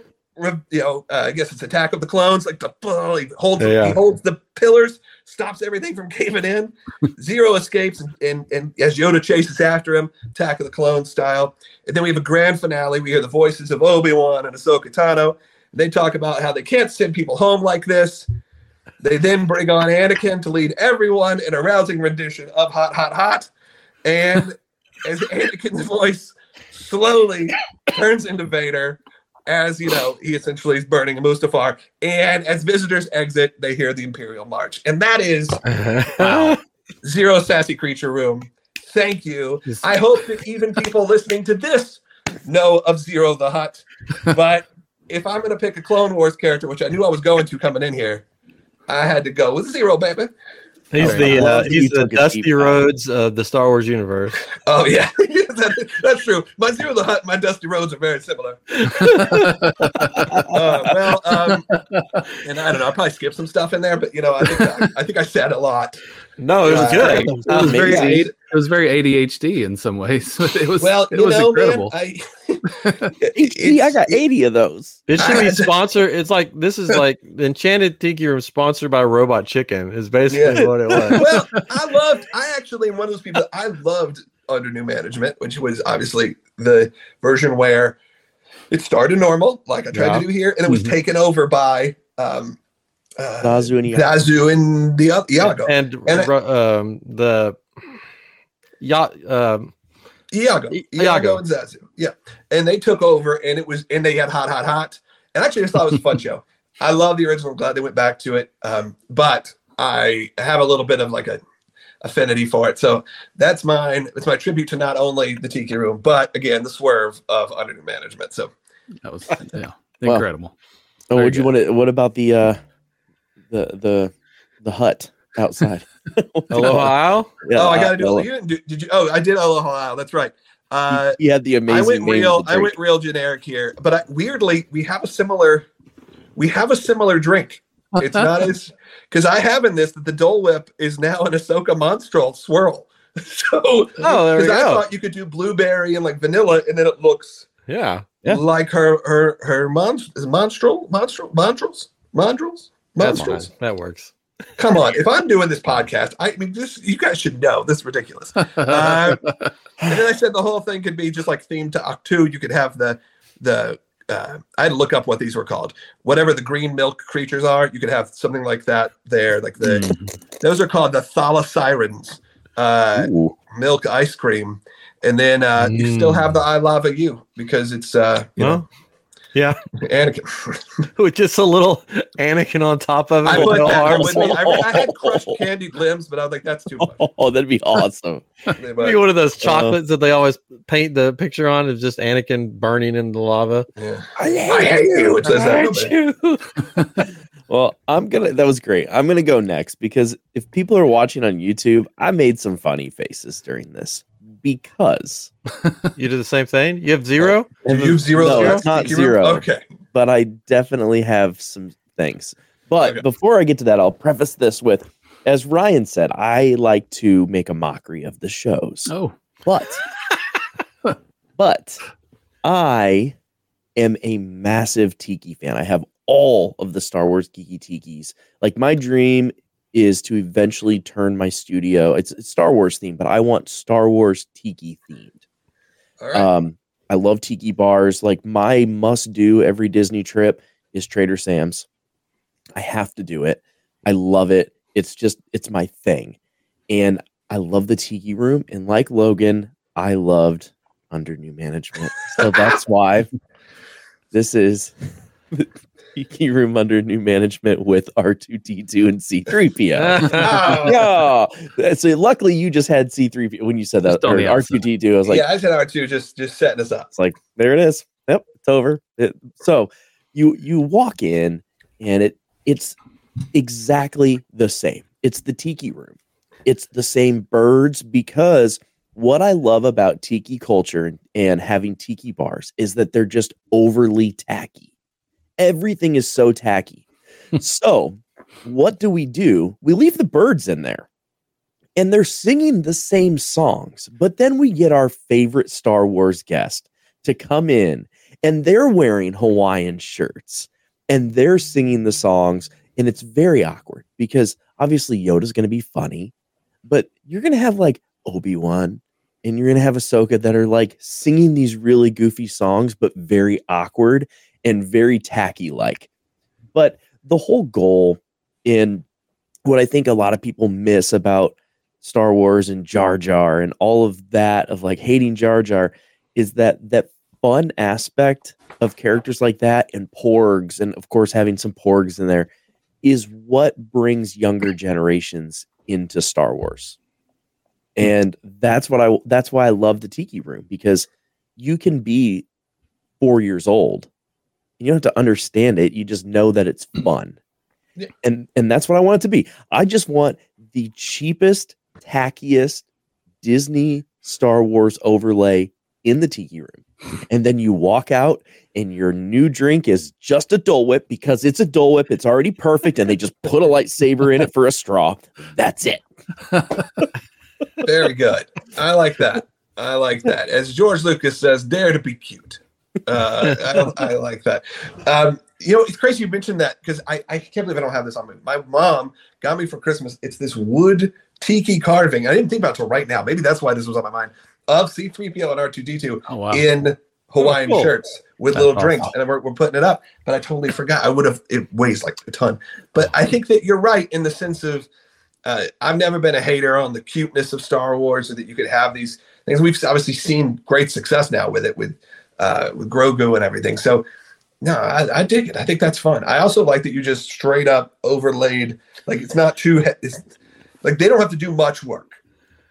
you know, uh, I guess it's Attack of the Clones, like the full. He holds, Yeah. he holds the pillars, stops everything from caving in. Zero escapes, and, and and as Yoda chases after him, Attack of the Clones style. And then we have a grand finale. We hear the voices of Obi Wan and Ahsoka Tano. They talk about how they can't send people home like this. They then bring on Anakin to lead everyone in a rousing rendition of Hot, Hot, Hot. And as Anakin's voice slowly turns into Vader, as you know, he essentially is burning Mustafar. And as visitors exit, they hear the Imperial March. And that is Wow. Ziro Sassy Creature Room. Thank you. I hope that even people listening to this know of Ziro the Hutt. But if I'm going to pick a Clone Wars character, which I knew I was going to coming in here, I had to go with Ziro, baby. He's I the uh, love he's the Dusty deep dive. Rhodes of the Star Wars universe. Oh, yeah. That- that's true. My Ziro the Hutt, my Dusty Rhodes are very similar. Uh, well, um, and I don't know. I probably skipped some stuff in there, but you know, I think I, I think I said a lot. No, it was Uh, good. It was very it was very ADHD in some ways. it was Well, it you was know, incredible. man, I, HD, I got 80 of those. It should be sponsored. It's like this is like the Enchanted Tiki Room sponsored by Robot Chicken. Is basically Yeah. what it was. well, I loved. I actually am one of those people. I loved under new management, which was obviously the version where it started normal, like I tried Yeah. to do here, and it was Mhm. taken over by um, uh, Zazu and Iago. Zazu and the Iago. and And I- um, the ya um, Iago, I- Iago, Iago. and Zazu. Yeah, and they took over, and it was, and they had hot, hot, hot. And actually, I just thought it was a fun show. I love the original. I'm glad they went back to it. Um, but I have a little bit of like a affinity for it. So that's mine. It's my tribute to not only the Tiki Room, but again the swerve of under management. So that was yeah, Well, incredible. Oh, Very would you want to? What about the uh, the the the hut outside? Aloha Isle. Yeah, oh, I got to do. Aloha. You didn't do? Did you? Oh, I did Aloha Isle. That's right. Uh, you had the amazing. I went real. I went real generic here, but I, weirdly, we have a similar. We have a similar drink. It's not as because I have in this that the Dole Whip is now an Ahsoka Monstrol swirl. So, Oh, there we because I go. thought you could do blueberry and like vanilla, and then it looks Yeah. Yeah. like her her her mon- is it monstrel monstrel monstrels monstrels That's fine. That works. Come on, if I'm doing this podcast, I mean, this you guys should know this is ridiculous. Uh, and then I said the whole thing could be just like themed to Ahch-To. You could have the the uh, I had to look up what these were called. Whatever the green milk creatures are, you could have something like that there. Like the Mm. those are called the thalasirens, uh, Ooh. milk ice cream. And then uh, you still have the I lava you because it's uh, you Well, know yeah. Anakin. With just a little Anakin on top of it. I with put no that arms. with me. I, I had crushed candied limbs, but I was like, that's too much. Oh, that'd be awesome. But- Maybe one of those uh, chocolates that they always paint the picture on is just Anakin burning in the lava. yeah. I I hate you. It says that. Well, I'm gonna. That was great. I'm gonna go next because if people are watching on YouTube, I made some funny faces during this because, You do the same thing? You have zero? Uh, you use zero No, zero? it's not Tiki zero. Okay. but I definitely have some things. But Okay. before I get to that, I'll preface this with, as Ryan said, I like to make a mockery of the shows, oh, but, but I am a massive Tiki fan. I have all of the Star Wars Geeky Tikis. Like my dream is to eventually turn my studio. It's, it's Star Wars themed, but I want Star Wars Tiki themed. Right. Um, I love tiki bars. Like my must do every Disney trip is Trader Sam's. I have to do it. I love it. It's just it's my thing. And I love the tiki room. And like Logan, I loved under new management. So that's why this is tiki room under new management with R2D2 and C3PO. Oh. yeah. So luckily you just had C3PO when you said that. Or. R2D2. I was like, yeah, I said R two, just just setting us up. it's like there it is. Yep, it's over. It- so you you walk in and it it's exactly the same. It's the tiki room. It's the same birds because what I love about tiki culture and, and having tiki bars is that they're just overly tacky. Everything is so tacky. Hmm. so what do we do? We leave the birds in there and they're singing the same songs. But then we get our favorite Star Wars guest to come in and they're wearing Hawaiian shirts and they're singing the songs. And it's very awkward because obviously Yoda's going to be funny, but you're going to have like Obi Wan and you're going to have Ahsoka that are like singing these really goofy songs, but very awkward and very tacky like. But the whole goal in what I think a lot of people miss about Star Wars and Jar Jar and all of that of like hating Jar Jar is that that fun aspect of characters like that and porgs and of course having some porgs in there is what brings younger generations into Star Wars. And that's what I that's why I love the Tiki Room because you can be 4 years old. You don't have to understand it, you just know that it's mm. fun. Yeah. And and that's what I want it to be. I just want the cheapest, tackiest Disney Star Wars overlay in the Tiki Room. And then you walk out and your new drink is just a Dole Whip because it's a Dole Whip. It's already perfect. And they just put a lightsaber in it for a straw. That's it. Very good. I like that. I like that. As George Lucas says, dare to be cute. Uh, I, I like that. Um, you know, it's crazy you mentioned that because I, I can't believe I don't have this on me. My mom got me for Christmas. It's this wood tiki carving. I didn't think about it till right now. Maybe that's why this was on my mind of C3PO and R2D2 Oh wow. in Hawaiian cool. shirts with That's little awesome. drinks, and we're, we're putting it up. But I totally forgot. I would have. It weighs like a ton. But I think that you're right in the sense of uh, I've never been a hater on the cuteness of Star Wars, or that you could have these things. We've obviously seen great success now with it, with uh, with Grogu and everything. So no, I, I dig it. I think that's fun. I also like that you just straight up overlaid. Like it's not too. It's, like they don't have to do much work.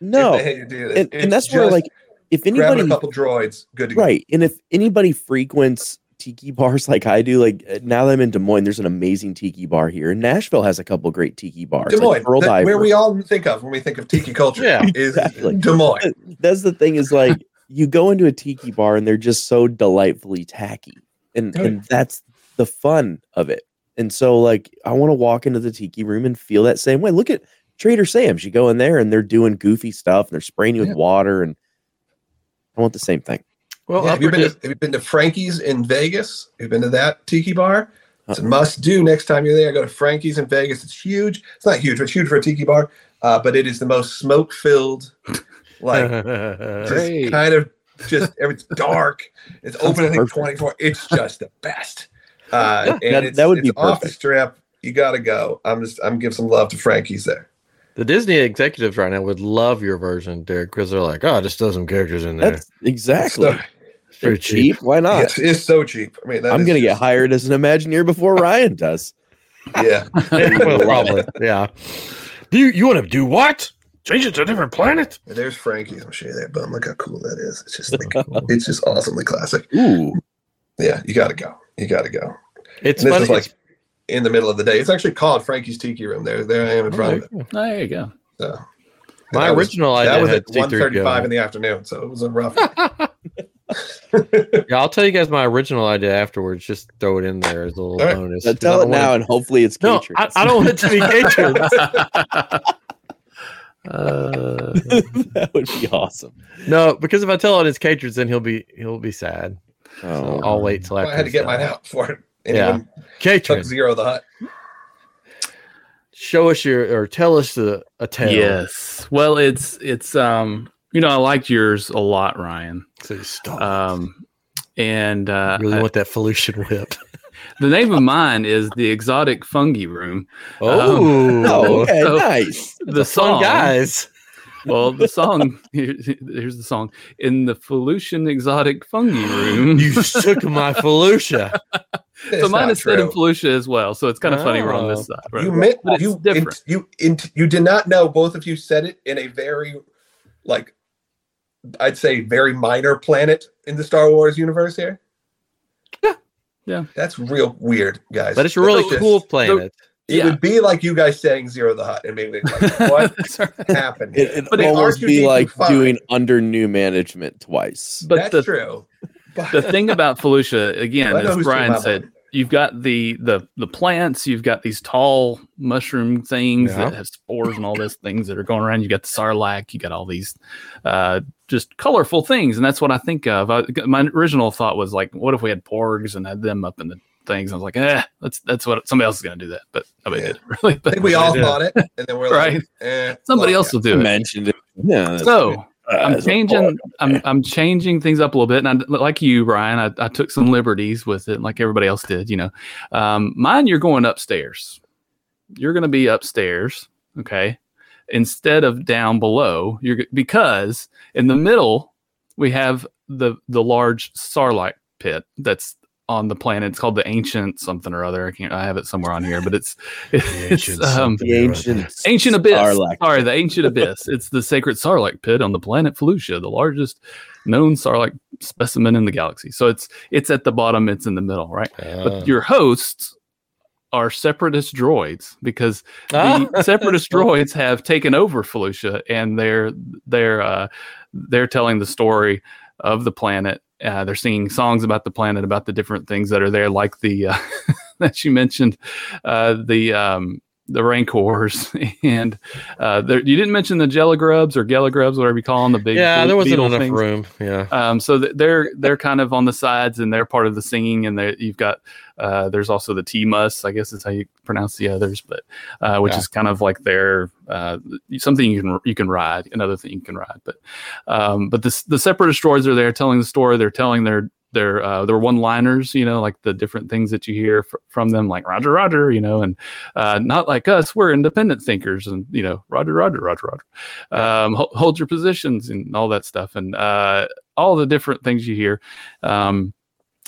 No. if they do this. And, and that's where like if anybody a couple droids, good to go. Right. And if anybody frequents tiki bars like I do, like uh, now that I'm in Des Moines, there's an amazing tiki bar here. And Nashville has a couple great tiki bars. Des Moines, Pearl that- where we all think of when we think of tiki culture, Yeah, is exactly. Des Moines. That's the thing is like you go into a tiki bar and they're just so delightfully tacky. And Oh, and that's the fun of it. And so like I want to walk into the tiki room and feel that same way. Look at Trader Sam's. You go in there and they're doing goofy stuff and they're spraying you with water and I want the same thing. Well, Yeah, have you been to, have you been to Frankie's in Vegas? Have you been to that tiki bar? It's a Uh-uh. must do next time you're there. Go to Frankie's in Vegas. It's huge. It's not huge, but it's huge for a tiki bar. Uh, but it is the most smoke filled, like just kind of just it's dark. It's Sounds open, I think, 24. It's just the best. Uh, and That- it's, that would be it's off the strip. You gotta go. I'm just I'm giving some love to Frankie's there. the Disney executives right now would love your version, Derek, because they're like, oh, just throw some characters in there. That's exactly. So, It's very They're cheap. Why not? yes, it's so cheap. I mean, that I'm gonna get hired as an Imagineer before Ryan does. Yeah. well, probably, yeah. Do you you want to do what? Change it to a different planet? There's Frankie's. I'll show you that bum. Look how cool that is. It's just like it's just awesomely classic. Ooh, Yeah, you gotta go. You gotta go. It's And this funny. is like in the middle of the day. It's actually called Frankie's Tiki Room. There, there I am in front of it. Oh, there you go. So my that was- original idea that was had at 1.35 in the afternoon, so it was a rough. Yeah, I'll tell you guys my original idea afterwards. Just throw it in there as a little All right. bonus. 'cause tell it don't wanna- now, and hopefully it's No, I, I don't want it to be Catrix. Uh, that would be awesome. no, because if I tell it it's Catrix, then he'll be he'll be sad. So Oh, I'll wait till after. I had to get done. mine out for it. Yeah. Anyone took Catrix, Ziro the Hutt. show us your or tell us the a tale. yes. Well, it's it's um you know I liked yours a lot, Ryan. So stop. Um, and uh, really I- want that Felucian whip. the name of mine is the Exotic Fungi Room. Um, oh, oh, okay, so- nice. The fun song, guys. Well, the song here, here's the song in the Felucian Exotic Fungi Room. You shook my Felucia. so mine is set in true. Felucia as well. So it's kind of funny we're on Oh. this side. Right? You meant you different. int- you int- you did not know. Both of you said it in a very, like, I'd say very minor planet in the Star Wars universe here. Yeah. Yeah. That's real weird, guys. But it's a really That's just- cool planet. It Yeah. would be like you guys saying Ziro the Hutt and maybe like, what happened? It, here? it But it- almost be like fine. doing under new management twice. But That's the, true. But the thing about Felucia, again, as who's Brian said, money. You've got the the the plants. You've got these tall mushroom things Yeah. that have spores and all these things that are going around. You got the sarlacc. You got all these uh, just colorful things, and that's what I think of. I, my original thought was like, what if we had porgs and had them up in the things? I was like, eh, that's that's what somebody else is going to do that, but nobody Yeah. did it really. I But think we all thought it, and then we're Right. like, eh, somebody well, else will do it. mentioned it. Yeah. that's So. Good. I'm changing. I'm I'm changing things up a little bit, and I, like you, Brian, I, I took some liberties with it, like everybody else did. You know, um, mine. You're going upstairs. You're going to be upstairs, okay, instead of down below. You're because in the middle we have the the large sarlacc pit that's on the planet. It's called the ancient something or other. I can't. I have it somewhere on here, but it's it's ancient um. The ancient Ancient Abyss. Sarlacc. Sorry, the Ancient Abyss. It's the sacred Sarlacc pit on the planet Felucia, the largest known Sarlacc specimen in the galaxy. So it's it's at the bottom, it's in the middle, right? Ah. But your hosts are separatist droids because the Ah. separatist droids have taken over Felucia and they're they're uh, they're telling the story of the planet. Uh, they're singing songs about the planet, about the different things that are there, like the uh, that you mentioned, uh, the um, the rancors, and uh, there, you didn't mention the Jelligrubs or Gelligrubs, whatever you call them, the big yeah, there wasn't enough things. room. Yeah. Um, so th- they're they're kind of on the sides and they're part of the singing and you've got uh, there's also the T mus I guess is how you pronounce the others but uh, which Yeah. is kind of like their uh, something you can you can ride another thing you can ride but um, but the the separatist droids are there telling the story they're telling their their uh, their one liners you know like the different things that you hear fr- from them like Roger Roger you know and uh, not like us we're independent thinkers and you know Roger Roger Roger Roger um, ho- hold your positions and all that stuff and uh, all the different things you hear. Um,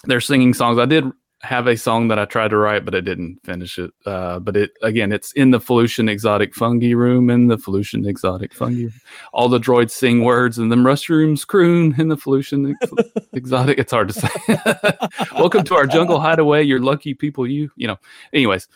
they're singing songs. I did have a song that I tried to write, but I didn't finish it. Uh, but it again, it's in the Felucian exotic fungi room in the Felucian exotic fungi. All the droids sing words, and the mushrooms croon in the Felucian ex- exotic. It's hard to say. Welcome to our jungle hideaway. You're lucky people. You you know. Anyways.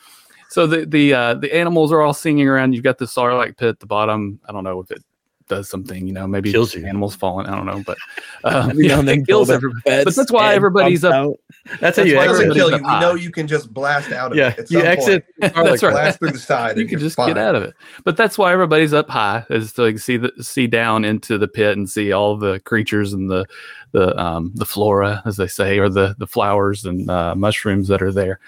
So the the uh, the animals are all singing around. You've got the sarlacc pit at the bottom. I don't know if it does something. You know, maybe Kills you. animals falling. I don't know, but um, Every now yeah, and then it kills everybody. But that's why everybody's up. out. That's how you why exit. kill you. Everybody's You know high. you can just blast out of Yeah, it. At you some exit. Point. That's right. Blast through the side. You and can just fine. get out of it. But that's why everybody's up high, is so you can see the see down into the pit and see all the creatures and the the um, the flora, as they say, or the the flowers and uh, mushrooms that are there.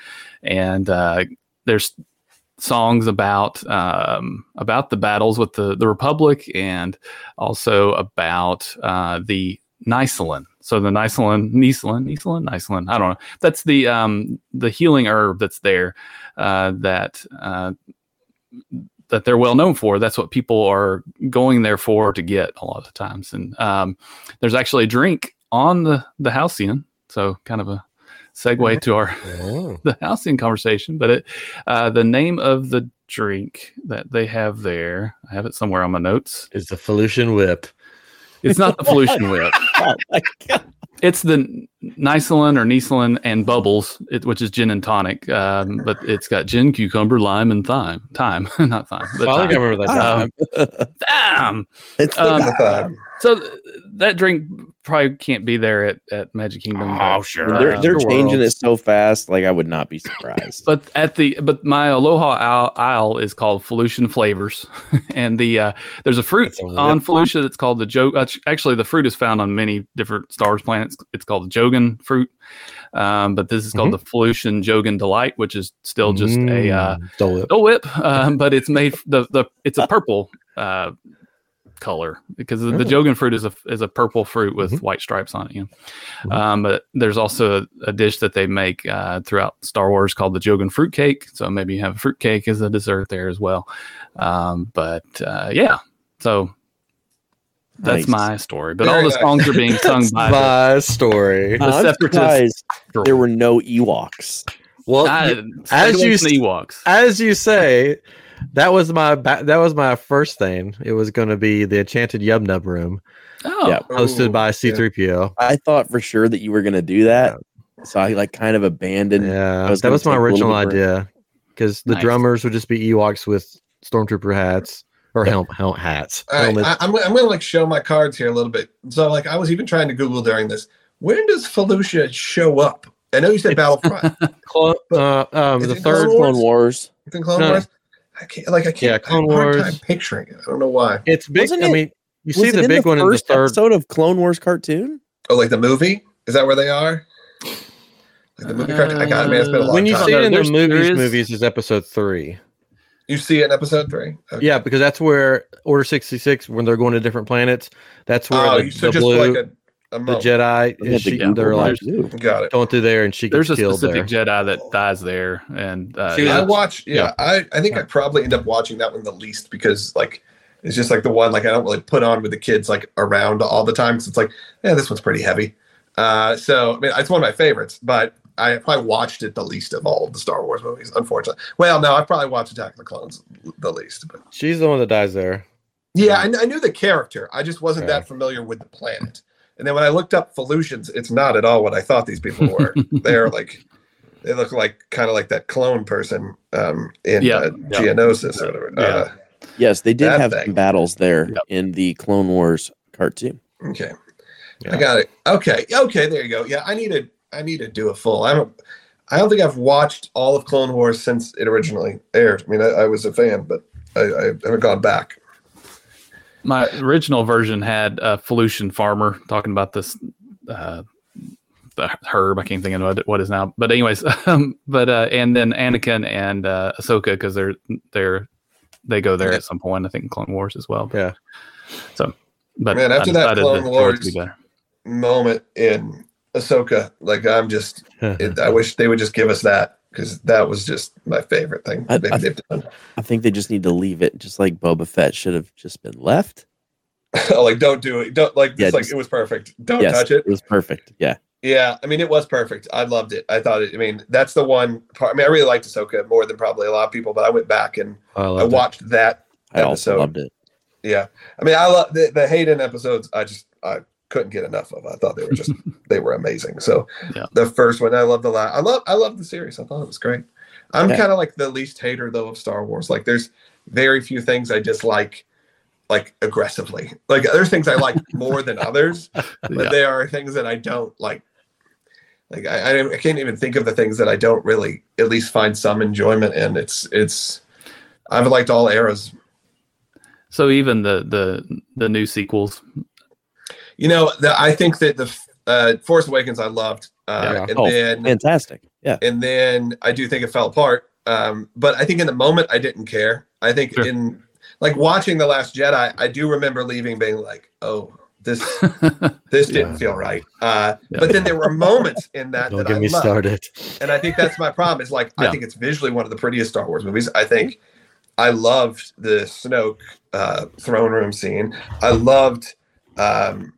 And uh, there's songs about um, about the battles with the the Republic and also about uh, the Nysillin. So the Nysillin, Nysillin, Nysillin, Nysillin. I don't know. That's the um, the healing herb that's there uh, that uh, that they're well known for. That's what people are going there for to get a lot of times. And um, there's actually a drink on the the Halcyon, so kind of a segue to our Oh. the Halcyon conversation. But it uh, the name of the drink that they have there, I have it somewhere on my notes. Is the Felucian whip. It's not the Felucian Whip. Oh. It's the Nysillin or Nysillin and Bubbles, it, which is gin and tonic. Um, but it's got gin, cucumber, lime, and thyme. Thyme, not thyme. But I think I remember that. Um. Damn. It's the Um, thigh. So th- that drink probably can't be there at, at Magic Kingdom. Oh, but, sure. they're uh, they're Sure changing Worlds. it so fast. Like I would not be surprised. But at the but my Aloha Isle, Isle is called Felucian Flavors, and the uh, there's a fruit a on Felucia that's called the Jo. Uh, actually, the fruit is found on many different stars planets. It's called the Jogan fruit, um, but this is called the Felucian Jogan Delight, which is still just a uh, Mm, Dole Whip. Dole Whip, um, but it's made the the it's a purple uh, color because the, the Oh. Jogan fruit is a is a purple fruit with Mhm. white stripes on it. You know? Mhm. um, but there's also a, a dish that they make uh, throughout Star Wars called the Jogan fruit cake. So maybe you have a fruit cake as a dessert there as well. Um, but uh, yeah, so that's Nice. my story. But Very all the nice. songs are being sung by the, my story. the I'm separatist there were no Ewoks. Well, I- you- as you Ewoks. as you say, that was my ba- that was my first thing. It was going to be the Enchanted Yub Nub Room, Oh, Yeah. hosted by. C3PO. I thought for sure that you were gonna do that, so I like kind of abandoned. Yeah, was that was my take a little original idea because the Nice. drummers would just be Ewoks with stormtrooper hats or helm, helm hats. All right. I, I'm, I'm going to like show my cards here a little bit. So like I was even trying to Google during this. When does Felucia show up I know you said Battlefront. Clo- uh, um, the third Clone Clone Wars. You think Clone No. Wars? I can't like I can't. Yeah, I Clone have a hard Wars. time picturing it. I don't know why. It's big. Wasn't I it- mean, you see the in big one in the first third. episode of Clone Wars cartoon. Oh, like the movie? Is that where they are? Like the movie cartoon? I got it, man. It's been a long time. When you time. see it in the movies, is- movies is episode three. You see it in episode three. Okay. Yeah, because that's where Order sixty six when they're going to different planets. That's where Oh, the, you so the just blue, like a, a the moment. Jedi. We She, to they're like that. Got it. going through there, and she gets There's a killed specific there. Jedi that dies there, and uh, See, yeah. I watch. Yeah, Yeah. I I think I probably end up watching that one the least because like it's just like the one like I don't really put on with the kids like around all the time because it's like yeah this one's pretty heavy. Uh, so I mean it's one of my favorites, but I probably watched it the least of all of the Star Wars movies. Unfortunately, well no, I probably watched Attack of the Clones the least. But She's the one that dies there. yeah, I, I knew the character. I just wasn't Okay. that familiar with the planet. And then when I looked up Felucians, it's not at all what I thought these people were. They're like, they look like kind of like that clone person um, in Yeah, uh, yeah. Geonosis or whatever. Yeah. Uh, Yes, they did have thing. battles there Yep. in the Clone Wars cartoon. okay, Yeah. I got it. Okay, okay, there you go. Yeah, I need to, I need to do a full. I don't, I don't think I've watched all of Clone Wars since it originally aired. I mean, I, I was a fan, but I, I haven't gone back. My original version had a Felucian farmer talking about this uh, the herb. I can't think of what what is now. But anyways, um, but uh, and then Anakin and uh, Ahsoka because they're they're they go there at some point. I think in Clone Wars as well. Yeah. So, but Man, after that Clone Wars-. Moment in Ahsoka, like I'm just, it, I wish they would just give us that because that was just my favorite thing I- they, I- they've done. I think they just need to leave it, just like Boba Fett should have just been left. like, don't do it. Don't like. Yeah, it's like it was perfect. Don't yes, touch it. It was perfect. Yeah, Yeah, I mean, it was perfect. I loved it. I thought it. I mean, that's the one part. I mean, I really liked Ahsoka more than probably a lot of people. But I went back and I, I loved it. watched that. I also Episode. loved it. Yeah, I mean, I love the, the Hayden episodes. I just I couldn't get enough of. I thought they were just they were amazing. So Yeah. the first one, I love the last. I love I love the series. I thought it was great. I'm Yeah. kind of like the least hater though of Star Wars. Like, there's very few things I dislike like aggressively. Like there's things I like more than others, but Yeah. there are things that I don't like. Like I, I, I can't even think of the things that I don't really at least find some enjoyment in. It's it's I've liked all eras. So even the the the new sequels. You know, the, I think that the uh, Force Awakens I loved, uh, Yeah. and Oh, then Fantastic. Yeah, and then I do think it fell apart. Um, but I think in the moment I didn't care. I think Sure. in like watching the Last Jedi, I do remember leaving being like, oh, this this didn't Yeah. feel right. Uh, Yeah. But then there were moments in that Don't that get I me loved. started. and I think that's my problem. Is like I think it's visually one of the prettiest Star Wars movies. I think I loved the Snoke uh, throne room scene. I loved um,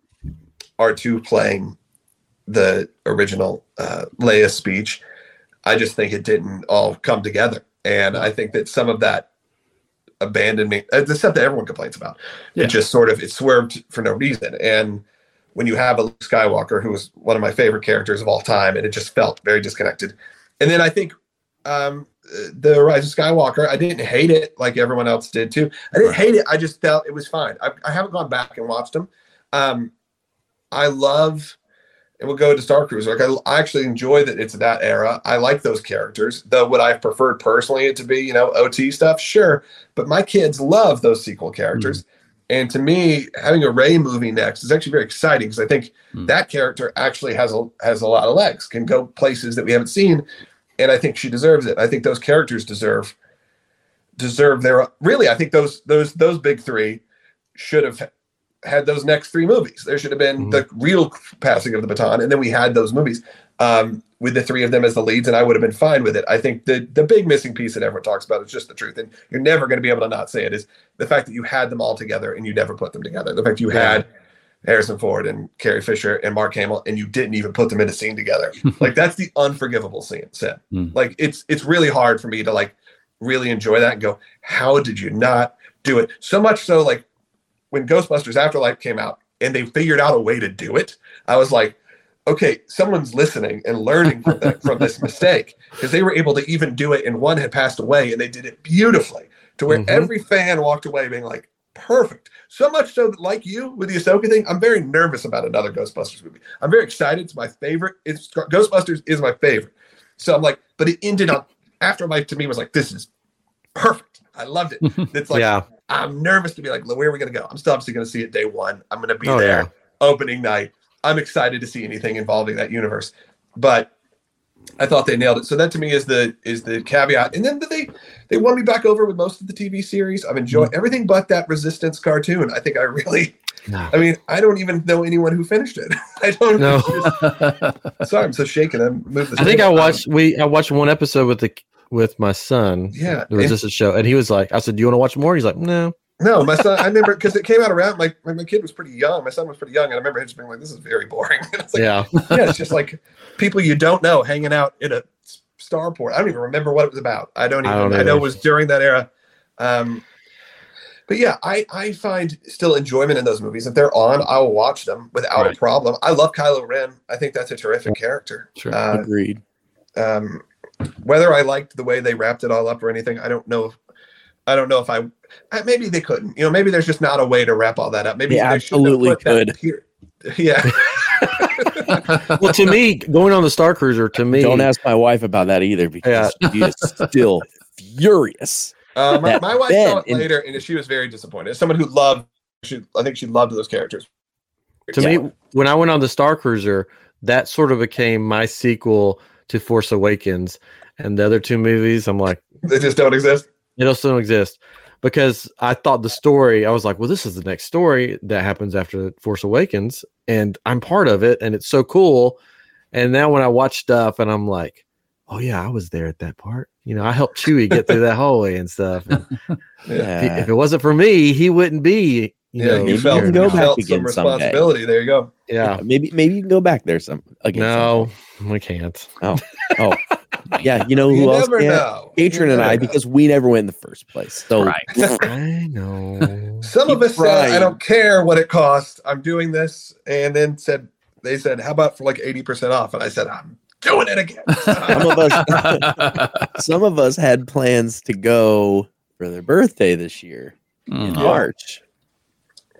R two playing the original uh, Leia speech. I just think it didn't all come together, and I think that some of that abandonment, uh, the stuff that everyone complains about, Yeah. it just sort of it swerved for no reason. And when you have a Luke Skywalker who was one of my favorite characters of all time, and it just felt very disconnected. And then I think um, the Rise of Skywalker, I didn't hate it like everyone else did too. I didn't hate it. I just felt it was fine. I, I haven't gone back and watched them. Um, I love, and we'll go to Star Cruiser. Like I, I actually enjoy that it's that era. I like those characters. Though would I have preferred personally it to be, you know, OT stuff? Sure, but my kids love those sequel characters. And to me, having a Rey movie next is actually very exciting because I think Mm. that character actually has a has a lot of legs, can go places that we haven't seen, and I think she deserves it. I think those characters deserve deserve their really. I think those those those big three should have had those next three movies. There should have been Mhm. the real passing of the baton, and then we had those movies um, with the three of them as the leads, and I would have been fine with it. I think the the big missing piece that everyone talks about is just the truth, and you're never going to be able to not say it is the fact that you had them all together and you never put them together. The fact you Yeah. had Harrison Ford and Carrie Fisher and Mark Hamill, and you didn't even put them in a scene together. like that's the unforgivable scene. Sin. Hmm. Like it's it's really hard for me to like really enjoy that and go, how did you not do it? So much so, like when Ghostbusters Afterlife came out and they figured out a way to do it, I was like, okay, someone's listening and learning from that from this mistake because they were able to even do it, and one had passed away, and they did it beautifully to where Mhm. every fan walked away being like, perfect. So much so that, like you with the Ahsoka thing, I'm very nervous about another Ghostbusters movie. I'm very excited. It's my favorite. It's Ghostbusters is my favorite. So I'm like, but it ended on Afterlife to me was like, this is perfect. I loved it. It's like yeah. I'm nervous to be like, where are we gonna go? I'm still obviously gonna see it day one. I'm gonna be Oh, there yeah. opening night. I'm excited to see anything involving that universe. But I thought they nailed it. So that to me is the is the caveat. And then they they won me back over with most of the TV series. I've enjoyed Mm-hmm. everything but that Resistance cartoon. I think I really No. I mean, I don't even know anyone who finished it. I don't know. Sorry, I'm so shaken. I moved the I think I watched we I watched one episode with the with my son. Yeah. The Resistance show, and he was like, I said, Do you want to watch more? He's like, No. No, my son. I remember because it came out around my my my kid was pretty young. My son was pretty young, and I remember him just being like, "This is very boring." And like, Yeah. yeah, it's just like people you don't know hanging out in a starport. I don't even remember what it was about. I don't I even. don't I, know it was during that era. Um, but yeah, I I find still enjoyment in those movies. If they're on, I will watch them without Right. a problem. I love Kylo Ren. I think that's a terrific character. Sure. Uh, Agreed. um, whether I liked the way they wrapped it all up or anything, I don't know. I don't know if I. uh, Maybe they couldn't. You know, maybe there's just not a way to wrap all that up. Maybe They shouldn't have absolutely could. Yeah. Well, to me, going on the Star Cruiser, to me, Don't ask my wife about that either because she is still furious. Uh, my, my wife Ben saw it in- later, and she was very disappointed. As someone who loved, she, I think she loved those characters. to me, when I went on the Star Cruiser, that sort of became my sequel to Force Awakens, and the other two movies, I'm like, They just don't exist. it also don't exist because I thought the story. I was like, well, this is the next story that happens after Force Awakens, and I'm part of it, and it's so cool. And now when I watch stuff, and I'm like, oh yeah, I was there at that part. You know, I helped Chewie get through that hallway and stuff. And if, he- if it wasn't for me, he wouldn't be. You Yeah, know, you maybe felt, you can you back felt again some someday. responsibility. There you go. yeah. Maybe maybe you can go back there some again. No, we can't. Oh, oh, Yeah, you know who you else never can? know. Patron You and never I know. because we never went in the first place. So Right. I know. some of keep us said, "I don't care what it costs. I'm doing this," and then said, "They said, how about for like eighty percent off?" And I said, "I'm doing it again." some of us some of us had plans to go for their birthday this year in Mm. March.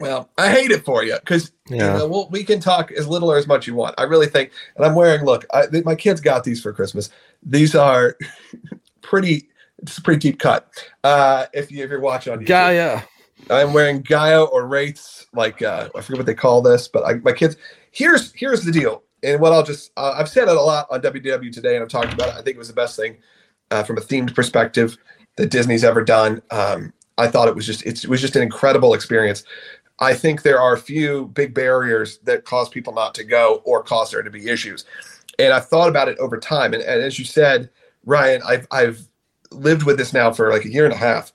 Well, I hate it for you because Yeah. you know, well, we can talk as little or as much you want. I really think, and I'm wearing. Look, I, th- my kids got these for Christmas. These are pretty. It's a pretty deep cut. Uh, if you if you're watching on YouTube, Gaya. I'm wearing Gaya or Raithe's. Like uh, I forget what they call this, but I, my kids. Here's here's the deal, and what I'll just uh, I've said it a lot on WDW Today, and I've talked about it. I think it was the best thing uh, from a themed perspective that Disney's ever done. Um, I thought it was just it's, it was just an incredible experience. I think there are a few big barriers that cause people not to go or cause there to be issues. And I've thought about it over time. And, and as you said, Ryan, I've I've lived with this now for like a year and a half.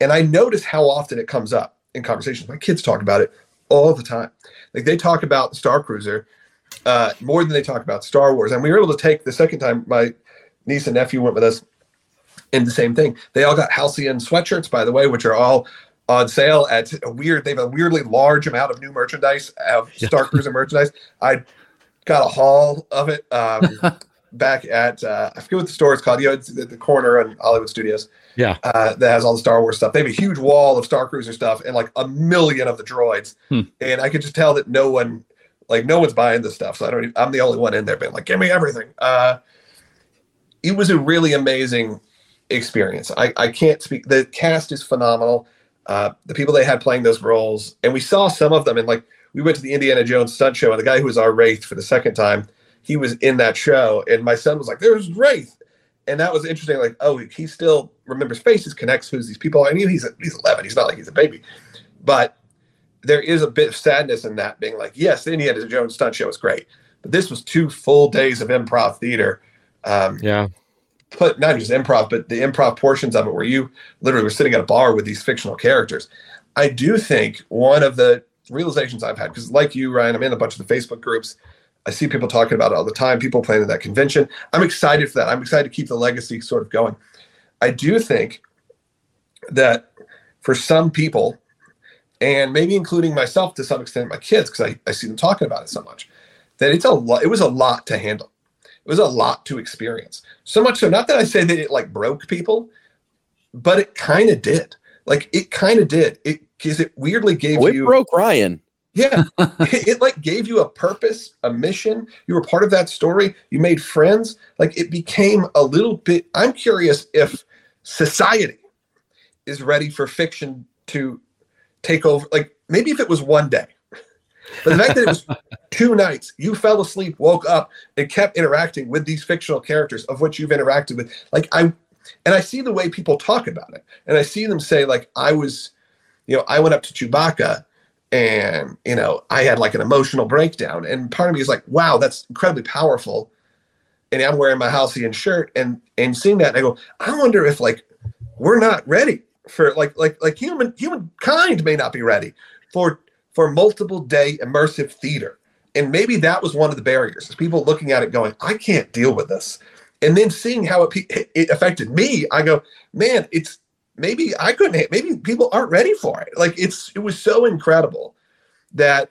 And I notice how often it comes up in conversations. My kids talk about it all the time. Like they talk about Star Cruiser uh, more than they talk about Star Wars. And we were able to take the second time my niece and nephew went with us and the same thing. They all got Halcyon sweatshirts, by the way, which are all on sale at a weird. They have a weirdly large amount of new merchandise of. Star Cruiser merchandise. I got a haul of it um, back at uh, I forget what the store is called. You know, it's at the corner in Hollywood Studios. Yeah. uh, that has all the Star Wars stuff. They have a huge wall of Star Cruiser stuff and like a million of the droids. Hmm. And I could just tell that no one, like no one's buying this stuff. So I don't. Even, I'm the only one in there being like, give me everything. Uh, it was a really amazing experience. I, I can't speak. The cast is phenomenal. Uh, the people they had playing those roles, and we saw some of them. And like we went to the Indiana Jones stunt show, and the guy who was our Raithe for the second time, he was in that show. And my son was like, "There's Raithe," and that was interesting. Like, oh, he still remembers faces, connects who's these people. I knew he's he's 11. He's not like he's a baby, but there is a bit of sadness in that being like, yes, the Indiana Jones stunt show was great, but this was two full days of improv theater. Um, Yeah. Put not just improv, but the improv portions of it where you literally were sitting at a bar with these fictional characters. I do think one of the realizations I've had, because like you, Ryan, I'm in a bunch of the Facebook groups. I see people talking about it all the time, people planning that convention. I'm excited for that. I'm excited to keep the legacy sort of going. I do think that for some people, and maybe including myself to some extent, my kids, because I, I see them talking about it so much, that it's a lot, it was a lot to handle. It was a lot to experience. So much so, not that I say that it like broke people, but it kind of did. Like it kind of did. It because it weirdly gave Oh, it you broke Ryan. yeah it, it, like gave you a purpose a mission you were part of that story you made friends like it became a little bit i'm curious if society is ready for fiction to take over like maybe if it was one day but the fact that it was two nights you fell asleep woke up and kept interacting with these fictional characters of which you've interacted with. Like i and i see the way people talk about it. And i see them say like i was you know i went up to chewbacca and you know i had like an emotional breakdown. And part of me is like wow that's incredibly powerful. And i'm wearing my halcyon shirt and and seeing that and i go i wonder if like we're not ready for like like like human humankind may not be ready for for multiple day immersive theater and maybe that was one of the barriers is people looking at it going i can't deal with this and then seeing how it, it affected me i go man it's maybe I couldn't. Maybe people aren't ready for it. Like it's it was so incredible that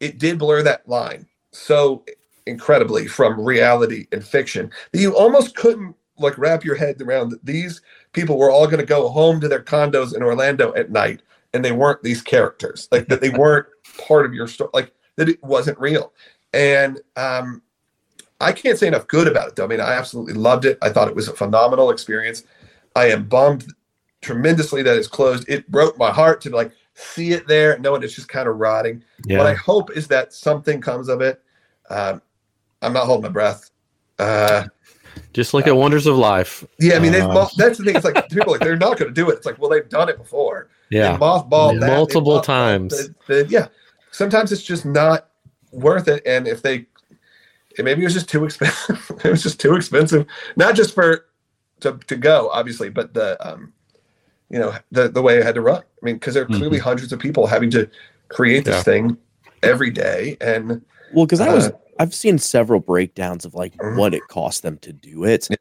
it did blur that line so incredibly from reality and fiction that you almost couldn't like wrap your head around that these people were all going to go home to their condos in Orlando at night and they weren't these characters like that they weren't part of your story like that it wasn't real and um I can't say enough good about it though. I mean, I absolutely loved it. I thought it was a phenomenal experience. I am bummed tremendously that it's closed. It broke my heart to like see it there, knowing it's just kind of rotting. What I hope is that something comes of it. Um, I'm not holding my breath. Uh, Just look at Wonders of Life. yeah, I mean, Um, mo- that's the thing. It's like people like they're not going to do it. It's like, well, they've done it before. Yeah. They mothballed that, they Multiple mothballed times. the- the- yeah, sometimes it's just not worth it. And if they, and maybe it was just too expensive. it was just too expensive, not just for to to go, obviously, but the um, you know, the the way it had to run. I mean, because there are clearly hundreds of people having to create this Yeah. thing every day, and Well, because I was Uh, I've seen several breakdowns of like Mhm. what it cost them to do it, Yeah.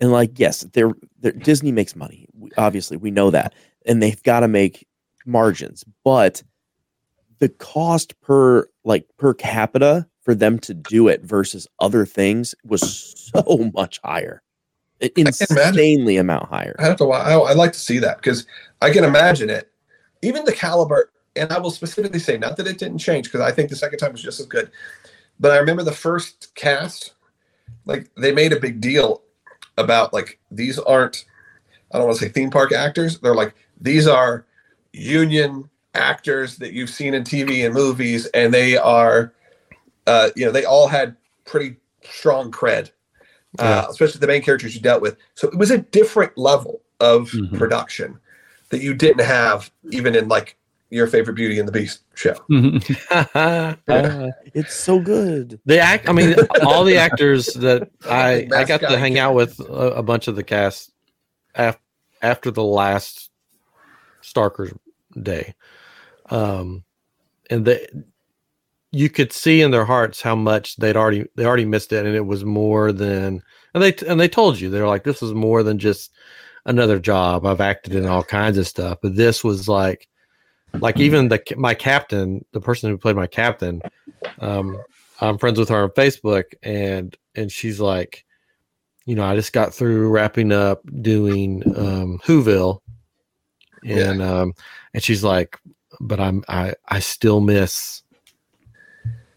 and like yes, they're, they're Disney makes money. We- Obviously, we know that, and they've got to make margins, but the cost per like per capita for them to do it versus other things was so much higher, I- insanely amount higher. I have to. I, I'd like to see that because I can imagine it. Even the caliber, and I will specifically say, not that it didn't change because I think the second time was just as good. But I remember the first cast, like they made a big deal about like these aren't. I don't want to say theme park actors. They're like these are union actors that you've seen in TV and movies, and they are, uh, you know, they all had pretty strong cred uh, especially the main characters you dealt with. So it was a different level of Mhm. production that you didn't have even in like your favorite Beauty and the Beast show. the Uh, it's so good. The act. I mean, all the actors that I I got to hang out with a, a bunch of the cast af, after the last Starkers day, um, and they you could see in their hearts how much they'd already they already missed it, and it was more than and they and they told you they're like this was more than just another job. I've acted in all kinds of stuff, but this was like like even the my captain, the person who played my captain, um, I'm friends with her on Facebook, and and she's like, you know, I just got through wrapping up doing um, Whoville, and um, and she's like, but I'm I I still miss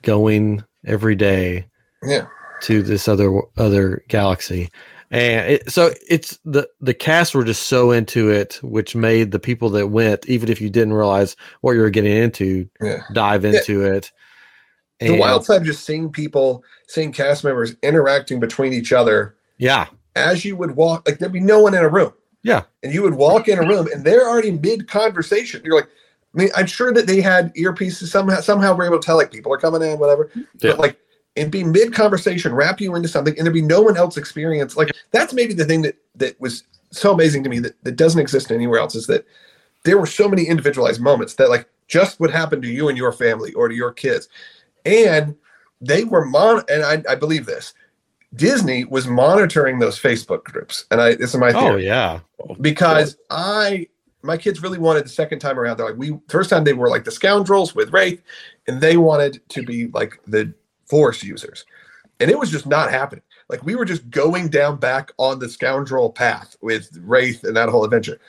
going every day Yeah. to this other other galaxy and it, so it's the the cast were just so into it which made the people that went even if you didn't realize what you were getting into Yeah. dive into it The wild side of just seeing people, seeing cast members interacting between each other yeah as you would walk, like there'd be no one in a room. Yeah. And you would walk in a room and they're already mid conversation. You're like, I mean, I'm sure that they had earpieces somehow, somehow we're able to tell like people are coming in, whatever. Yeah. But like, and be mid conversation, wrap you into something, and there'd be no one else experience. Like that's maybe the thing that that was so amazing to me that, that doesn't exist anywhere else is that there were so many individualized moments that like just would happen to you and your family or to your kids. And they were mon and I, I believe this. Disney was monitoring those Facebook groups. And I this is my oh, theory oh yeah because I my kids really wanted the second time around. They're like we first time they were like the scoundrels with Raithe, and they wanted to be like the Force users, and it was just not happening. Like we were just going down back on the scoundrel path with Raithe and that whole adventure,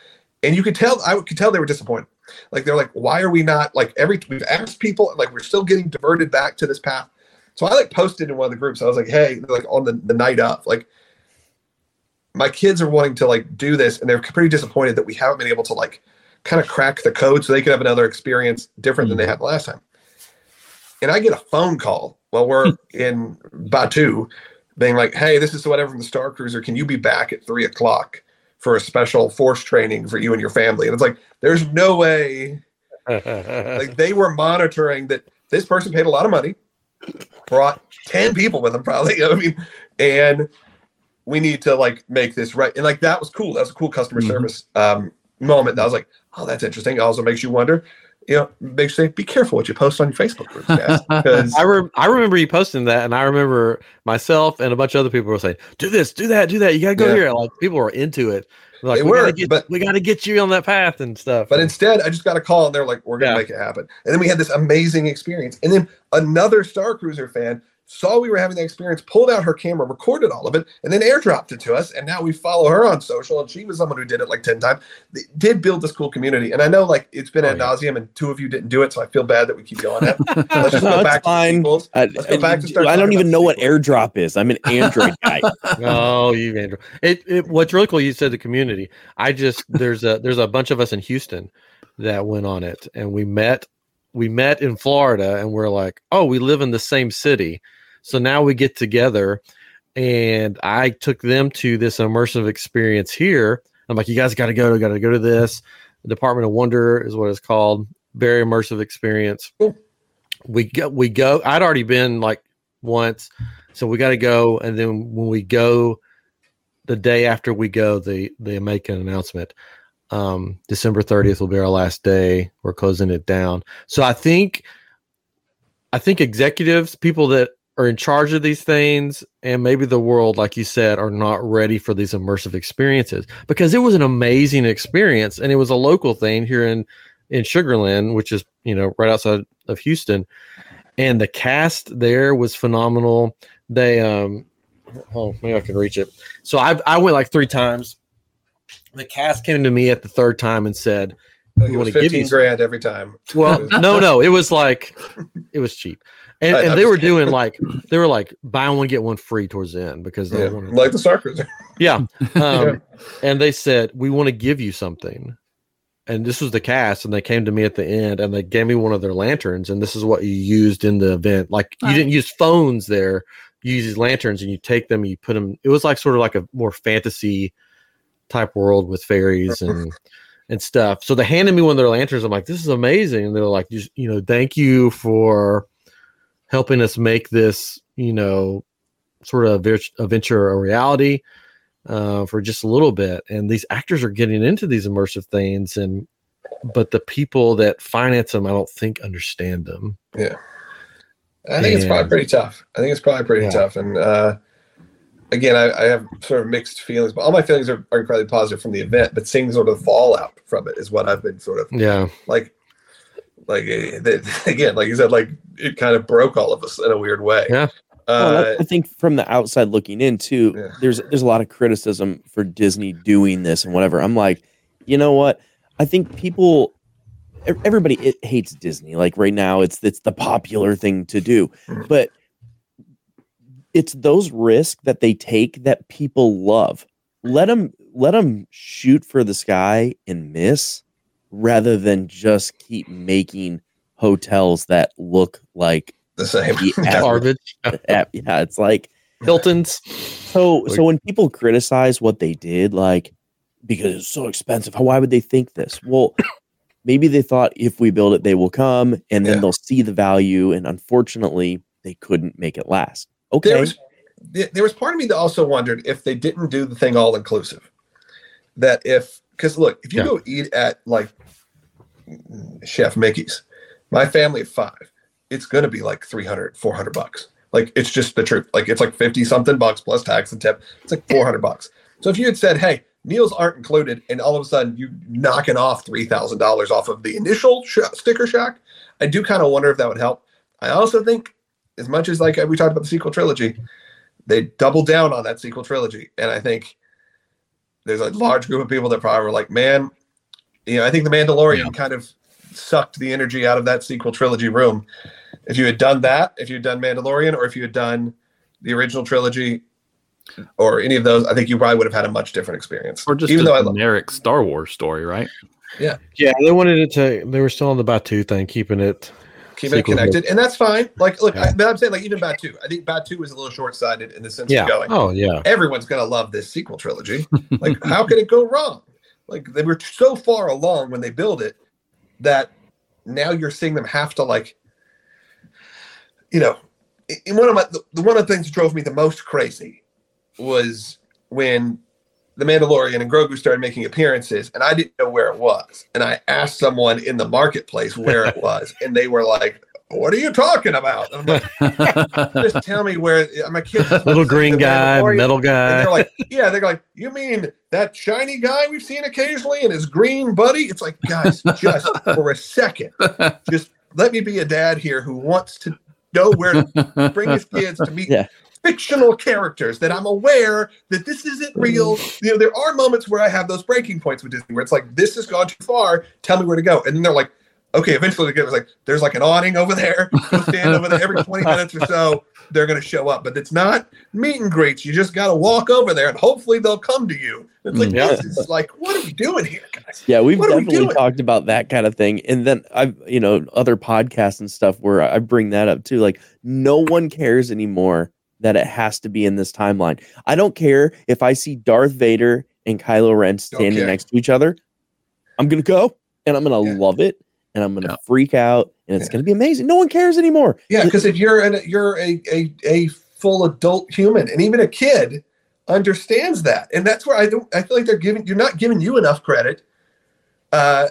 and you could tell I could tell they were disappointed. Like they're like, why are we not like every we've asked people like we're still getting diverted back to this path. So I like posted in one of the groups. I was like, hey, like on the, the night of, like my kids are wanting to like do this and they're pretty disappointed that we haven't been able to like kind of crack the code so they could have another experience different than they mm-hmm. had last time. And I get a phone call while we're hmm. in Batuu being like, hey, this is whatever from the Star Cruiser. Can you be back at three o'clock for a special force training for you and your family? And it's like, there's no way. like they were monitoring that this person paid a lot of money, brought 10 people with them, probably. You know what I mean? And we need to like make this right. And like that was cool. That was a cool customer Mhm. service um, moment. And I was like, oh, that's interesting. It also makes you wonder, you know, makes you say, be careful what you post on your Facebook groups, guys. Because I, re- I remember you posting that, and I remember myself and a bunch of other people were saying, "Do this, do that, do that. You gotta go Yeah. here." Like people were into it. Like They we were, gotta get, but- we gotta get you on that path and stuff. But instead, I just got a call and they're like, we're going to Yeah. make it happen. And then we had this amazing experience. And then another Star Cruiser fan saw we were having that experience, pulled out her camera, recorded all of it, and then airdropped it to us. And now we follow her on social. And she was someone who did it like 10 times. They did build this cool community. And I know like it's been Oh, ad yeah. nauseum and two of you didn't do it. So I feel bad that we keep going. Let's just go it's back to fine. the sequels. I, Let's go back to start I don't even about know what sequels. airdrop is. I'm an Android guy. oh, you Andrew. It, it what's really cool. You said the community. I just there's a there's a bunch of us in Houston that went on it, and we met we met in Florida, and we're like, oh, we live in the same city, so now we get together, and I took them to this immersive experience here. I'm like, you guys got to go, got to go to this. Department of Wonder is what it's called. Very immersive experience. Cool. We go, we go. I'd already been like once, so we got to go. And then when we go, the day after we go, they they make an announcement. Um, December 30th will be our last day. We're closing it down. So I think, I think executives, people that are in charge of these things, and maybe the world, like you said, are not ready for these immersive experiences because it was an amazing experience, and it was a local thing here in in Sugarland, which is you know right outside of Houston, and the cast there was phenomenal. They um, oh maybe I can reach it. So I I went like three times. The cast came to me at the third time and said, we it was wanna give 15 you- grand every time. well, no, no, it was like it was cheap, and, I- and I'm they were kidding. doing like they were like buy one get one free towards the end because they yeah, wanted, like the Star Cruiser. yeah, Yeah. um, and they said we want to give you something, and this was the cast, and they came to me at the end and they gave me one of their lanterns, and this is what you used in the event. Like you Right. didn't use phones there, you use these lanterns, and you take them, and you put them. It was like sort of like a more fantasy type world with fairies and and stuff. So they handed me one of their lanterns. I'm like, this is amazing. And they're like, just you know, thank you for helping us make this, you know, sort of a venture a reality uh, for just a little bit. And these actors are getting into these immersive things, and but the people that finance them, I don't think understand them. Yeah, I think it's probably pretty tough. I think it's probably pretty Yeah. tough. And uh, again, I, I have sort of mixed feelings, but all my feelings are, are incredibly positive from the event. But seeing sort of the fallout from it is what I've been sort of Yeah, like, like eh, again, like you said, like it kind of broke all of us in a weird way. Yeah. Well, Uh, I- I think from the outside looking in too, Yeah. there's there's a lot of criticism for Disney doing this and whatever. I'm like, you know what? I think people, everybody, it hates Disney. Like right now, it's it's the popular thing to do, Mhm. but it's those risks that they take that people love. Let them let them shoot for the sky and miss, rather than just keep making hotels that look like the same. the garbage. app. Yeah, it's like Hilton's. so. Like- so when people criticize what they did, like because it's so expensive, how why would they think this? Well, maybe they thought if we build it, they will come, and then Yeah. they'll see the value. And unfortunately, they couldn't make it last. Okay, There was there there was part of me that also wondered if they didn't do the thing all inclusive. That if because look, if you Yeah. go eat at like Chef Mickey's, my family of five, it's going to be like 300, 400 bucks. Like it's just the truth. Like it's like 50 something bucks plus tax and tip. It's like 400 bucks. So if you had said, hey, meals aren't included, and all of a sudden you knocking off $3,000 off of the initial sh- sticker shock, I do kind of wonder if that would help. I also think, as much as like we talked about the sequel trilogy, they doubled down on that sequel trilogy. And I think there's a large group of people that probably were like, man, you know, I think the Mandalorian Yeah. kind of sucked the energy out of that sequel trilogy room. If you had done that, if you had done Mandalorian, or if you had done the original trilogy, or any of those, I think you probably would have had a much different experience. Or just even a though I love, generic Star Wars story, right? Yeah, yeah, they wanted it to. They were still on the Batuu thing, keeping it. Keeping it connected, and that's fine. Like, look, I, Yeah. but I'm saying like even Batuu, I think Batuu is a little short sighted in the sense Yeah. of going. Oh yeah. everyone's gonna love this sequel trilogy. Like, how could it go wrong? Like they were so far along when they build it that now you're seeing them have to like, you know, in one of my the, the one of the things that drove me the most crazy was when the Mandalorian and Grogu started making appearances, and I didn't know where it was, and I asked someone in the marketplace where it was, and they were like. What are you talking about? I'm like, just tell me where my kids. Little green guy, metal And guy. they're like, yeah, they're like, you mean that shiny guy we've seen occasionally and his green buddy? It's like, guys, just for a second, just let me be a dad here who wants to know where to bring his kids to meet Yeah. Fictional characters that I'm aware that this isn't real. You know, there are moments where I have those breaking points with Disney where it's like, this has gone too far. Tell me where to go. And then they're like, okay, eventually it was like, there's like an awning over there. Go stand over there every 20 minutes or so. They're going to show up, but it's not meet and greets. You just got to walk over there and hopefully they'll come to you. It's like, Mm. Yeah. this is like, what are we doing here, guys? Yeah, we've What are we definitely talked about that kind of thing. And then I've, you know, other podcasts and stuff where I bring that up too. Like, no one cares anymore that it has to be in this timeline. I don't care if I see Darth Vader and Kylo Ren standing next to each other. I'm going to go and I'm going to Yeah. love it and I'm going to Yeah. freak out and it's Yeah. going to be amazing. No one cares anymore. Yeah, because if you're an, you're a, a a full adult human, and even a kid understands that, and that's where I don't. I feel like they're giving you're not giving you enough credit uh,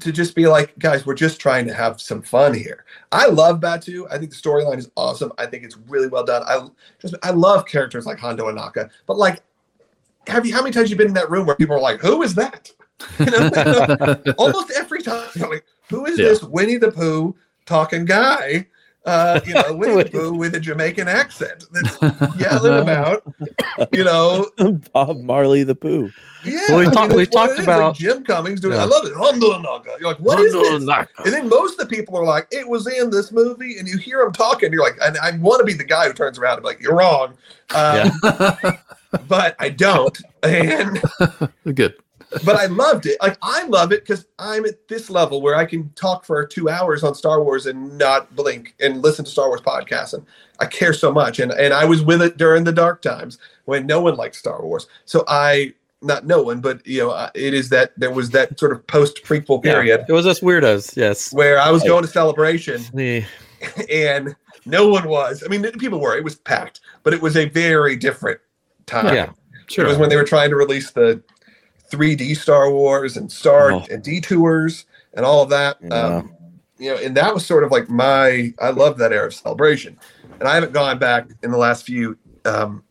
to just be like, guys, we're just trying to have some fun here. I love Batuu. I think the storyline is awesome. I think it's really well done. I just I love characters like Hondo Ohnaka, but like. Have you? How many times you been in that room where people are like, "Who is that?" You know, almost every time. Like, who is Yeah. this Winnie the Pooh talking guy? Uh, you know, Winnie the Pooh with a Jamaican accent that's yelling about, you know, Bob Marley the Pooh. yeah. Well, we I mean, talked- that's we what talked it is, about- like Jim Cummings doing. Yeah. I love it. Hondo Ohnaka. You're like, what is this? And then most of the people are like, it was in this movie, and you hear them talking. You're like, and I want to be the guy who turns around and be like, you're wrong, um, but I don't. And Good. But I loved it. Like I love it because I'm at this level where I can talk for two hours on Star Wars and not blink and listen to Star Wars podcasts, and I care so much. And and I was with it during the dark times when no one liked Star Wars. So I not no one, but you know, it is that there was that sort of post prequel Yeah, period It was us weirdos. Yes. where I was going to celebration and no one was. I mean, people were. It was packed, but it was a very different time. Yeah. Sure. It was when they were trying to release the 3D Star Wars and Star Oh. and detours and all of that. Yeah. Um, you know, and that was sort of like my. I love that era of celebration, and I haven't gone back in the last few um,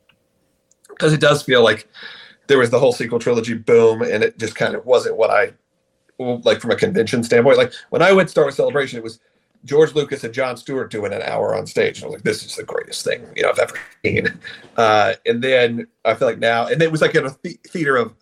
because it does feel like there was the whole sequel trilogy boom, and it just kind of wasn't what I like from a convention standpoint. Like when I went Star Wars Celebration, it was George Lucas and Jon Stewart doing an hour on stage. And I was like, this is the greatest thing you know I've ever seen. Uh, and then I feel like now, and it was like in a the- theater of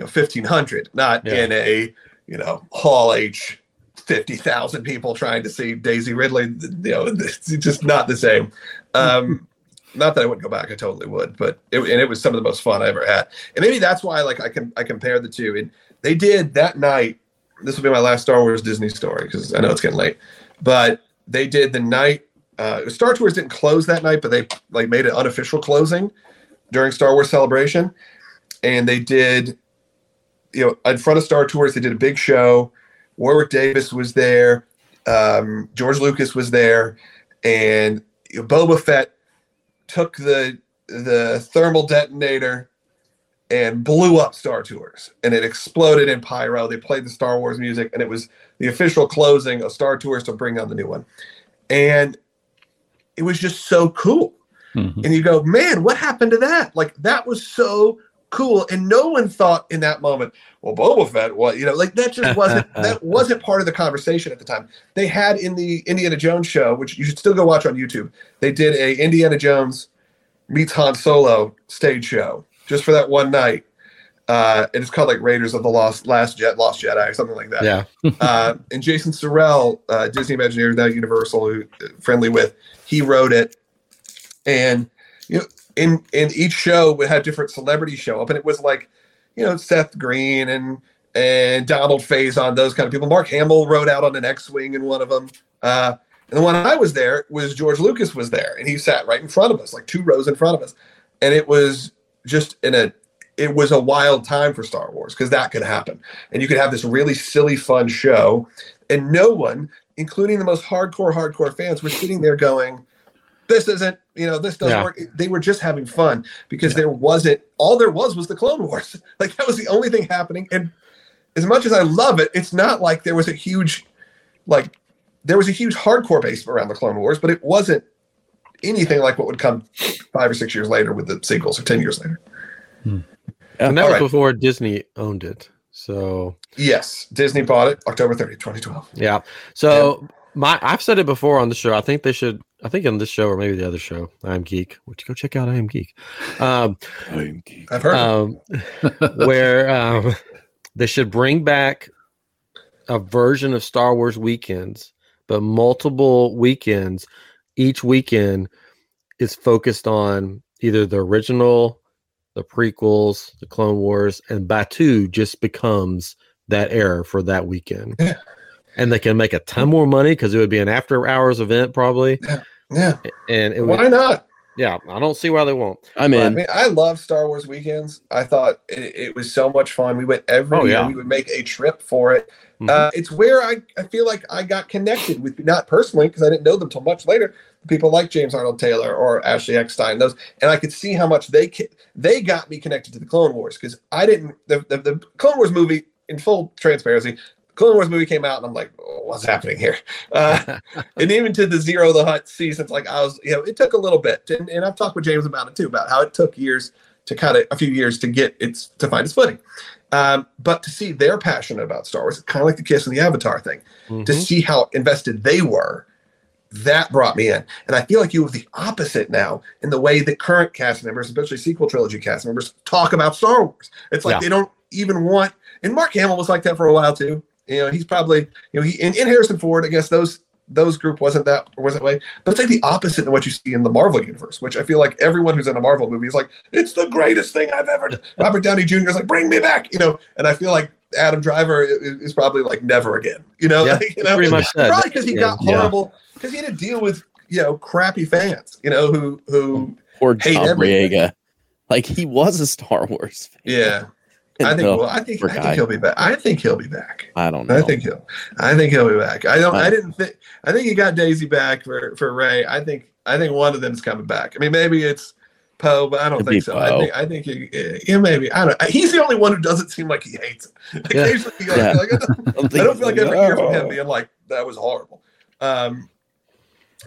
you know fifteen hundred, not Yeah. in a you know Hall H. Fifty thousand people trying to see Daisy Ridley. You know, it's just not the same. Um, not that I wouldn't go back; I totally would. But it, and it was some of the most fun I ever had. And maybe that's why, like, I can I compare the two. And they did that night. This will be my last Star Wars Disney story because I know it's getting late. But they did the night. Uh, Star Tours didn't close that night, but they like made an unofficial closing during Star Wars Celebration, and they did. You know, in front of Star Tours, they did a big show. Warwick Davis was there. Um, George Lucas was there, and Boba Fett took the the thermal detonator and blew up Star Tours, and it exploded in pyro. They played the Star Wars music, and it was the official closing of Star Tours to bring on the new one, and it was just so cool. Mhm. And you go, man, what happened to that? Like that was so cool, and no one thought in that moment, well, Boba Fett, what you know, like that just wasn't that wasn't part of the conversation at the time. They had in the Indiana Jones show, which you should still go watch on YouTube. They did a Indiana Jones meets Han Solo stage show just for that one night. Uh, and it's called like Raiders of the Lost Last Jet Lost Jedi or something like that. Yeah. uh, and Jason Surrell, uh, Disney Imagineers now Universal, who uh, friendly with, he wrote it. And you know, in in each show we had different celebrities show up, and it was like, you know, Seth Green and and Donald Faison, those kind of people. Mark Hamill rode out on an X-wing in one of them. Uh, and the one I was there was George Lucas was there, and he sat right in front of us, like two rows in front of us, and it was just in a it was a wild time for Star Wars because that could happen, and you could have this really silly, fun show, and no one, including the most hardcore, hardcore fans, were sitting there going, "This isn't, you know, this doesn't Yeah. work." They were just having fun because there wasn't all there was was the Clone Wars. Like that was the only thing happening, and as much as I love it, it's not like there was a huge, like, there was a huge hardcore base around the Clone Wars, but it wasn't anything like what would come five or six years later with the sequels or 10 years later. Hmm. And that All was right. before Disney owned it. So Yes, Disney bought it October 30, 2012. yeah. So my I've said it before on the show. I think they should I think on this show or maybe the other show, I am geek, which go check out I am geek. Um I've heard um, where um, they should bring back a version of Star Wars weekends, but multiple weekends. Each weekend is focused on either the original, the prequels, the Clone Wars, and Batuu just becomes that era for that weekend. Yeah. And they can make a ton more money because it would be an after hours event probably. Yeah. yeah. And it would, Why not? yeah, I don't see why they won't. I'm I mean, I love Star Wars weekends. I thought it, it was so much fun. We went every Oh, year. yeah. We would make a trip for it. Mhm. Uh, it's where I, I feel like I got connected with, not personally, because I didn't know them till much later. People like James Arnold Taylor or Ashley Eckstein, those, and I could see how much they they got me connected to the Clone Wars because I didn't. The, the the Clone Wars movie, in full transparency, Clone Wars movie came out, and I'm like, oh, what's happening here? Uh, and even to the Ziro the Hutt seasons, like I was, you know, it took a little bit, and, and I've talked with James about it too, about how it took years to kind of a few years to get its to find its footing. Um, but to see they're passionate about Star Wars, it's kind of like the Kiss and the Avatar thing, to Mhm. see how invested they were, that brought me in. And I feel like you have the opposite now in the way that current cast members, especially sequel trilogy cast members, talk about Star Wars. It's like Yeah. they don't even want. And Mark Hamill was like that for a while too. You know, he's probably you know he in, in Harrison Ford. I guess those those group wasn't that or was that way. But it's like the opposite of what you see in the Marvel universe, which I feel like everyone who's in a Marvel movie is like, it's the greatest thing I've ever. done." Robert Downey Jr. is like, bring me back, you know. And I feel like Adam Driver is, is probably like never again, you know. Yeah, like, you know, pretty much probably because he Yeah. got horrible because he had to deal with you know crappy fans, you know, who who Poor hate Tom. Boyega. Like he was a Star Wars fan. yeah. I think well, I think I guy. think he'll be back. I think he'll be back. I don't know. I think he'll. I think he'll be back. I don't. I I- didn't think. I think he got Daisy back for for Rey. I think. I think one of them's coming back. I mean, maybe it's Poe, but I don't think so. I think. I think. He, yeah, maybe. I don't. He's the only one who doesn't seem like he hates it. Like, Yeah. occasionally, Yeah. like, I don't, I don't, feel like I ever hear from Oh. him being like, "That was horrible." Um,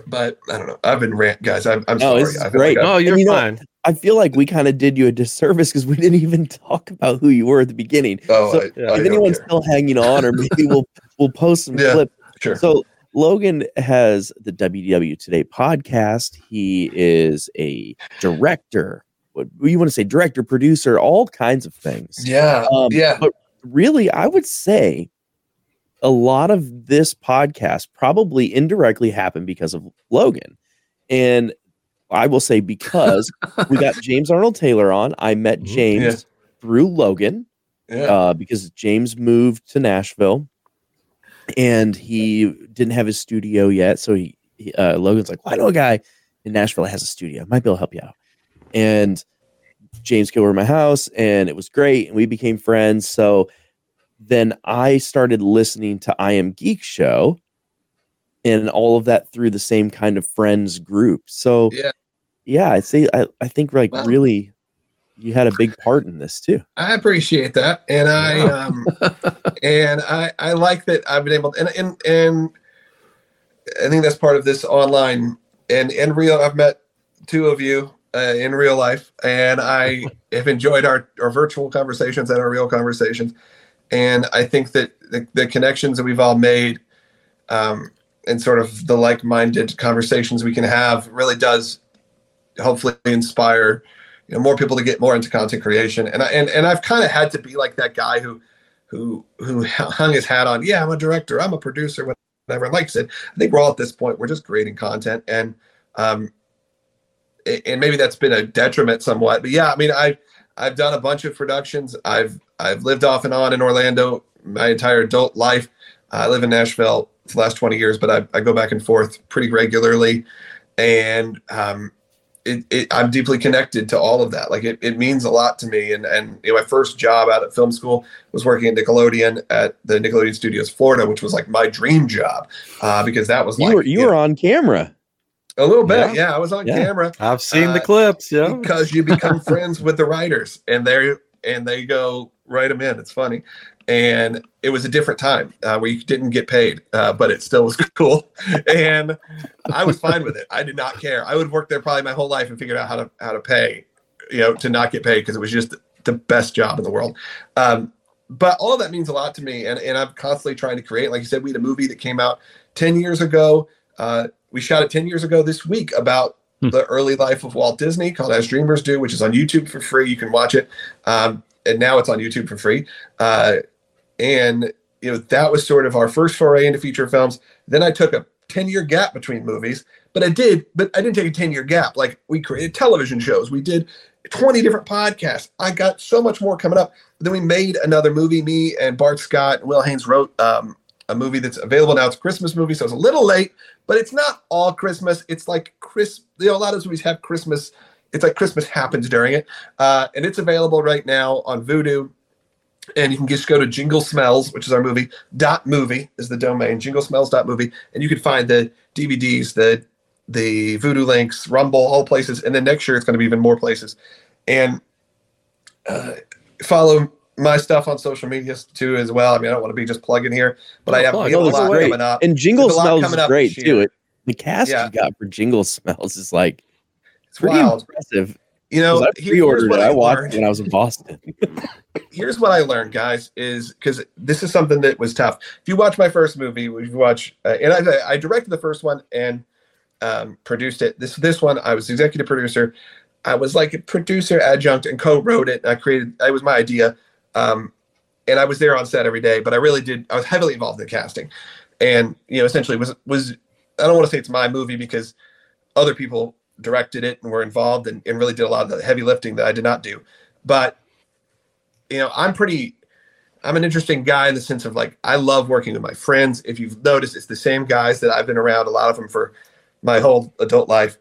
but I don't know. I've been rant, guys. I'm, I'm No, sorry. this is I feel great. Like I- No, you're you know- fine. I feel like we kind of did you a disservice because we didn't even talk about who you were at the beginning. oh, So, I, yeah. I if don't anyone's care. still hanging on, or maybe we'll we'll post some Yeah. clips. sure. So Logan has the WDW Today podcast. He is a director. What you want to say? Director, producer, all kinds of things. yeah. Um, yeah. But really, I would say a lot of this podcast probably indirectly happened because of Logan. And I will say because we got James Arnold Taylor on, I met Mhm. James Yeah. through Logan Yeah. uh, because James moved to Nashville and he didn't have his studio yet. So he, he uh, Logan's like, well, I know a guy in Nashville that has a studio. Might be able to help you out. And James came over to my house and it was great. And we became friends. So then I started listening to I Am Geek Show and all of that through the same kind of friends group. So Yeah. yeah, I'd say I, I think like Wow. really you had a big part in this too. I appreciate that, and I um, and I I like that I've been able to, and and and I think that's part of this online and in real. I've met two of you uh, in real life, and I have enjoyed our our virtual conversations and our real conversations, and I think that the, the connections that we've all made, um, and sort of the like minded conversations we can have really does hopefully inspire you know more people to get more into content creation. And I and and I've kind of had to be like that guy who who who hung his hat on. Yeah, I'm a director. I'm a producer. Whatever. And like I said, I think we're all at this point. We're just creating content, and um, and maybe that's been a detriment somewhat. But yeah, I mean, I I've done a bunch of productions. I've I've lived off and on in Orlando my entire adult life. I live in Nashville for the last 20 years, but I, I go back and forth pretty regularly. And um, it, it, I'm deeply connected to all of that. Like it, it means a lot to me. And, and you know, my first job out at film school was working at Nickelodeon at the Nickelodeon Studios Florida, which was like my dream job uh, because that was you like, were you, you were know, on camera. a little bit. Yeah. Yeah, I was on Yeah. camera I've seen the Uh, clips. Yeah. because you become friends with the writers and they and they go write them in. It's funny. And it was a different time uh, where you didn't get paid, uh, but it still was cool. And I was fine with it. I did not care. I would work there probably my whole life and figured out how to how to pay, you know, to not get paid because it was just the best job in the world. Um, but all of that means a lot to me, and and I'm constantly trying to create. Like you said, we had a movie that came out ten years ago. Uh, we shot it ten years ago this week about Hmm. the early life of Walt Disney, called As Dreamers Do, which is on YouTube for free. You can watch it, um, and now it's on YouTube for free. Uh, and you know that was sort of our first foray into feature films. Then I took a ten year gap between movies, but I did, but I didn't take a ten year gap. Like we created television shows, we did 20 different podcasts. I got so much more coming up. Then we made another movie. Me and Bart Scott and Will Haynes wrote um, a movie that's available now. It's a Christmas movie, so it's a little late, but it's not all Christmas. It's like Chris. You know, a lot of movies have Christmas. It's like Christmas happens during it, uh, and it's available right now on Vudu. And you can just go to Jingle Smells, which is our movie. Dot movie is the domain. Jingle Smells dot movie, and you can find the DVDs, the the Vudu links, Rumble, all places. And then next year it's going to be even more places. And uh, follow my stuff on social media too as well. I mean, I don't want to be just plugging here, but I have, we a No, this is lot great. coming up. And Jingle There's a lot Smells is great too. It the cast Yeah. you got for Jingle Smells is like It's pretty wild. impressive. You know, I pre-ordered. I I watched learned. when I was in Boston. here's what I learned, guys, is because this is something that was tough. If you watch my first movie, if you watch, uh, and I, I directed the first one and um, produced it. This this one, I was executive producer. I was like a producer adjunct and co-wrote it. I created. It was my idea, um, and I was there on set every day. But I really did. I was heavily involved in the casting, and you know, essentially was was. I don't want to say it's my movie because other people directed it and were involved and, and really did a lot of the heavy lifting that I did not do. But you know, I'm pretty I'm an interesting guy in the sense of like I love working with my friends. If you've noticed, it's the same guys that I've been around, a lot of them for my whole adult life.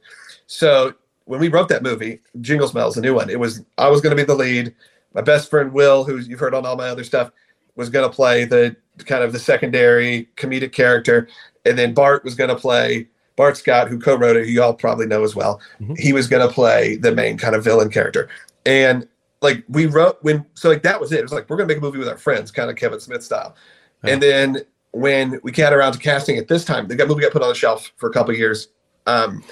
So when we wrote that movie, Jingle Smells, a new one, it was I was going to be the lead. My best friend Will, who you've heard on all my other stuff, was going to play the kind of the secondary comedic character, and then Bart was going to play Bart Scott, who co-wrote it, who you all probably know as well. Mhm. He was going to play the main kind of villain character, and like we wrote when so like that was it. It was like we're gonna make a movie with our friends, kind of Kevin Smith style. And then when we got around to casting it this time, the movie got put on the shelf for a couple of years. Um,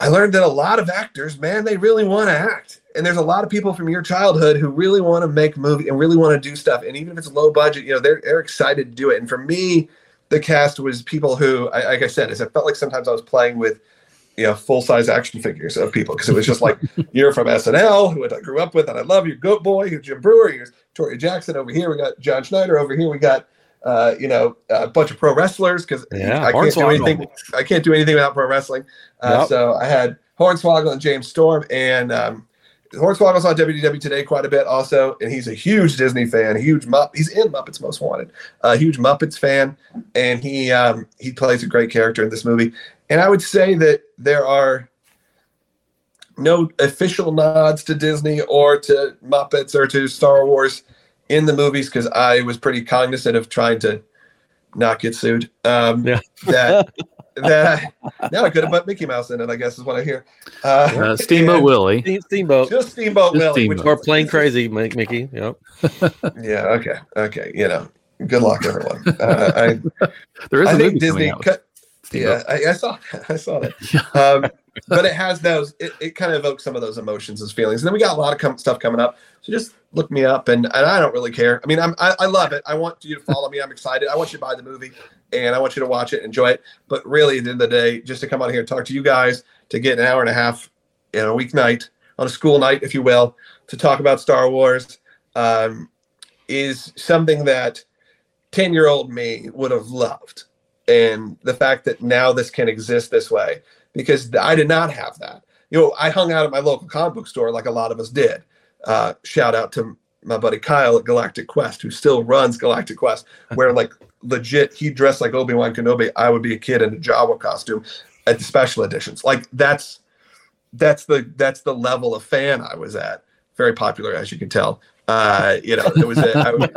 I learned that a lot of actors, man, they really want to act. And there's a lot of people from your childhood who really want to make movie and really want to do stuff. And even if it's low budget, you know, they're they're excited to do it. And for me, the cast was people who, I, like I said, is I felt like sometimes I was playing with, you know, full size action figures of people because it was just like you're from SNL, who I grew up with, and I love you, Goat Boy, who's Jim Breuer, here's Tori Jackson over here. We got John Schneider over here. We got, uh, you know, a bunch of pro wrestlers because Yeah, I can't do anything. I can't do anything without pro wrestling. Uh, Yep. So I had Hornswoggle and James Storm, and um, Hornswoggle's on WDW today quite a bit also, and he's a huge Disney fan, huge Mupp. He's in Muppets Most Wanted, a huge Muppets fan, and he um, he plays a great character in this movie. And I would say that there are no official nods to Disney or to Muppets or to Star Wars in the movies because I was pretty cognizant of trying to not get sued. Um, Yeah. that that now I could have put Mickey Mouse in it. I guess is what I hear. Uh, Uh, Steamboat Willie. Steamboat just Steamboat Just Willie, which Steamboat. or Plane Crazy, Mickey. Yep. Yeah. Okay. Okay. You know. Good luck, everyone. Uh, I, There is a I movie think Disney. coming out. Cut, yeah, I, I saw. I saw that. Um, but it has those. It, it kind of evokes some of those emotions, those feelings. And then we got a lot of com- stuff coming up. So just look me up, and, and I don't really care. I mean, I'm I, I love it. I want you to follow me. I'm excited. I want you to buy the movie, and I want you to watch it, enjoy it. But really, at the end of the day, just to come out here and talk to you guys to get an hour and a half in a weeknight on a school night, if you will, to talk about Star Wars um, is something that 10 year old me would have loved. And the fact that now this can exist this way, because I did not have that. You know, I hung out at my local comic book store like a lot of us did. Uh, shout out to my buddy Kyle at Galactic Quest, who still runs Galactic Quest, where like legit he dressed like Obi Wan Kenobi. I would be a kid in a Jawa costume at the special editions. Like that's that's the that's the level of fan I was at. Very popular, as you can tell. Uh, you know, it was a, I would,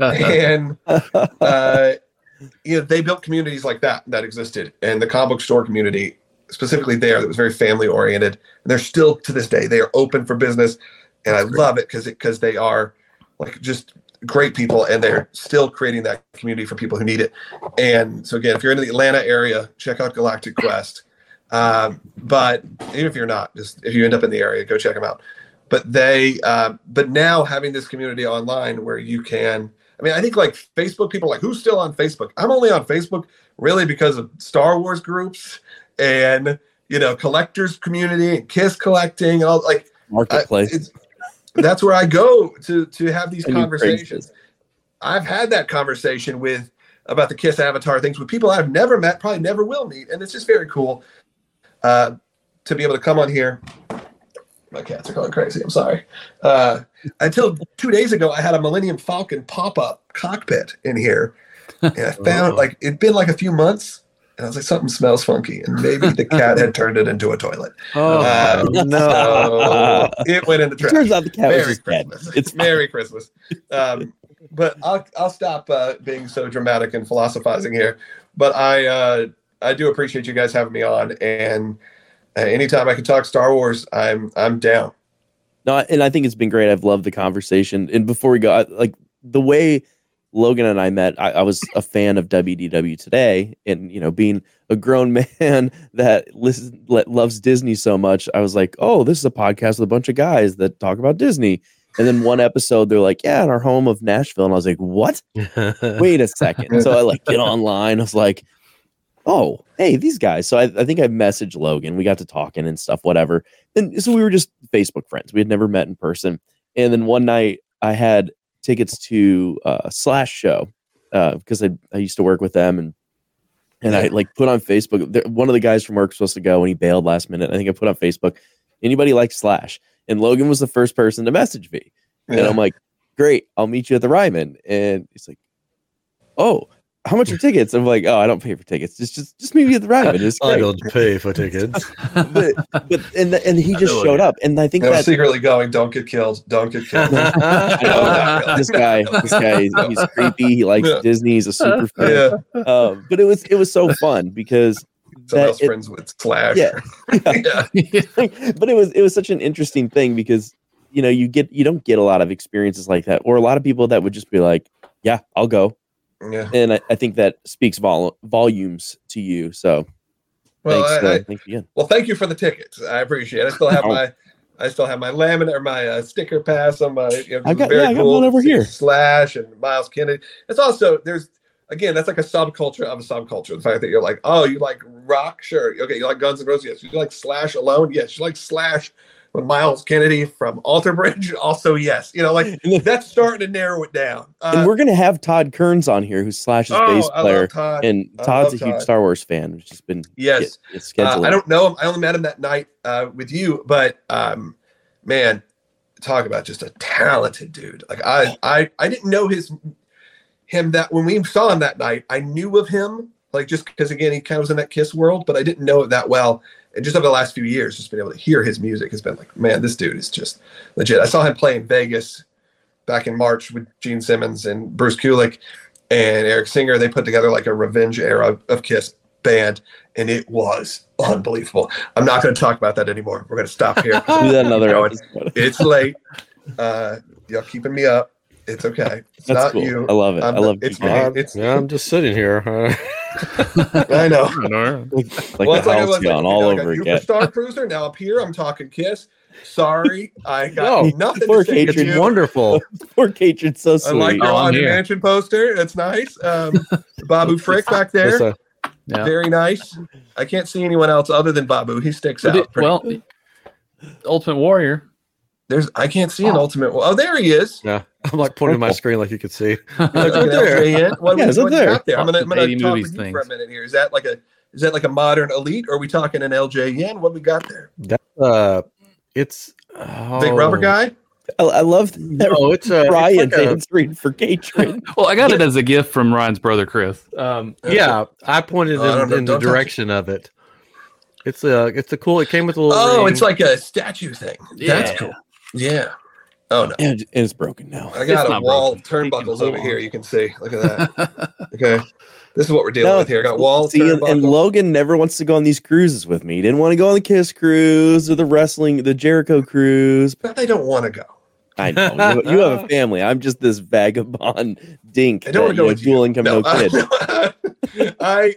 and uh, you know they built communities like that that existed, and the comic book store community specifically there that was very family oriented. And they're still to this day they are open for business, and That's I great. love it because because they are like just great people, and they're still creating that community for people who need it. And so again, if you're in the Atlanta area, check out Galactic Quest. Um, but even if you're not, just if you end up in the area, go check them out. But they, uh, but now having this community online where you can, I mean, I think like Facebook people are like, who's still on Facebook? I'm only on Facebook really because of Star Wars groups and you know collectors community and Kiss collecting and all like I- Marketplace. That's where I go to to have these And conversations. I've had that conversation with about the Kiss Avatar things with people I've never met, probably never will meet, and it's just very cool uh, to be able to come on here. My cats are going crazy. I'm sorry. Uh, until two days ago, I had a Millennium Falcon pop up cockpit in here, and I found Oh. like it'd been like a few months, and I was like, something smells funky, and maybe the cat had turned it into a toilet. Oh Uh, no! So it went in the It trash. turns out the cat was Merry dead. Christmas. It's Merry Christmas. Um, but I'll I'll stop uh, being so dramatic and philosophizing here. But I uh, I do appreciate you guys having me on, and uh, anytime I can talk Star Wars, I'm I'm down. No, and I think it's been great. I've loved the conversation. And before we go, I, like the way Logan and I met, I, I was a fan of WDW today, and you know, being a grown man that listens, le- loves Disney so much, I was like, oh, this is a podcast with a bunch of guys that talk about Disney. And then one episode, they're like, yeah, in our home of Nashville, and I was like, what? Wait a second. So I like get online. I was like, oh, hey, these guys. So I, I think I messaged Logan. We got to talking and stuff, whatever. And so we were just Facebook friends. We had never met in person. And then one night I had tickets to uh, Slash show uh, because I, I used to work with them and and I like put on Facebook. One of the guys from work was supposed to go and he bailed last minute. I think I put on Facebook. Anybody like Slash? And Logan was the first person to message me. And I'm like, great, I'll meet you at the Ryman. And he's like, oh, how much are tickets? I'm like, oh, I don't pay for tickets. Just just just meet me at the Ryman. It's I don't pay for tickets. But, but and the, and he just know showed up. And I think And I'm that secretly going, don't get killed, don't get killed. Know, this guy, this guy, he's, he's creepy. He likes Yeah. Disney. He's a super fan. yeah, Um, but it was it was so fun because some That else it- friends with Slash. yeah, yeah. but it was it was such an interesting thing because you know you get you don't get a lot of experiences like that or a lot of people that would just be like yeah i'll go yeah. and i, I think that speaks vol- volumes to you so Well, thanks I, uh, I, thanks again well, thank you for the tickets. I appreciate it. I still have my, I still have my laminate or my uh, sticker pass on my. You know, I got- very yeah, I got one over here. Slash and Myles Kennedy. It's also there's again that's like a subculture of a subculture. The fact that you're like, oh, you like rock, sure, okay, you like Guns N' Roses, yes. You like Slash alone, yes. You like Slash with Myles Kennedy from Alter Bridge, also yes. You know, like and, that's starting to narrow it down. and Uh, we're gonna have todd kerns on here who's slash's oh, bass player Todd. and todd's a huge Todd. star wars fan which has been Yes. get, get Uh, I don't know him. I only met him that night uh, with you, but um, man, talk about just a talented dude. Like I, I, I didn't know his him that when we saw him that night. I knew of him, like just because again he kind of was in that Kiss world, but I didn't know it that well. And just over the last few years, just being able to hear his music has been like, man, this dude is just legit. I saw him play in Vegas back in March with Gene Simmons and Bruce Kulick and Eric Singer. They put together like a revenge era of Kiss band, and it was unbelievable. I'm not going to talk about that anymore. We're going to stop here. do that another Going. episode. it's late. Uh, y'all keeping me up. It's okay. It's that's not cool you. i love it I'm i not- love it's Keith me. Moon. it's- yeah, I'm just sitting here. I know. like, like well, it's the like, house like, gone all like over a again Superstar Cruiser. Now up here, I'm talking Kiss. Sorry, I got No, nothing poor to Katrin wonderful. poor Katrin's so I sweet like your Oh, I'm haunted here. mansion poster. It's nice. Um, Babu Frick back there, a- Yeah. very nice. I can't see anyone else other than Babu. He sticks But out. it- pretty- well, Ultimate Warrior. There's I can't see an Oh. ultimate. Oh, there he is. Yeah, I'm like pointing my screen like you could see. Look Right there. LJN. What, Yeah, what, it's up what you there. got there? I'm gonna, I'm gonna talk with you for a minute here. Is that like a is that like a modern elite? Or are we talking an LJN? What we got there? Uh, it's Big rubber oh, guy. I, I love that No, it's a it's Ryan like a- answering for Katrin. Well, I got it as a gift from Ryan's brother Chris. Um, yeah. I pointed Oh, I in, know, in the don't it. direction of it. It's a it's a cool. It came with a little. Oh, ring. it's like a statue thing. That's cool. Yeah. Oh no. and it's broken now. I got It's a wall of broken. He turnbuckles over here. You can see. Look at that. Okay. This is what we're dealing No, with here. I got wall See, and, and. Logan never wants to go on these cruises with me. He didn't want to go on the Kiss cruise or the wrestling, the Jericho cruise. but they don't want to go. I know you, you have a family. I'm just this vagabond dink. I don't want that, to go you know, with dual you. income, no, no, kid. I,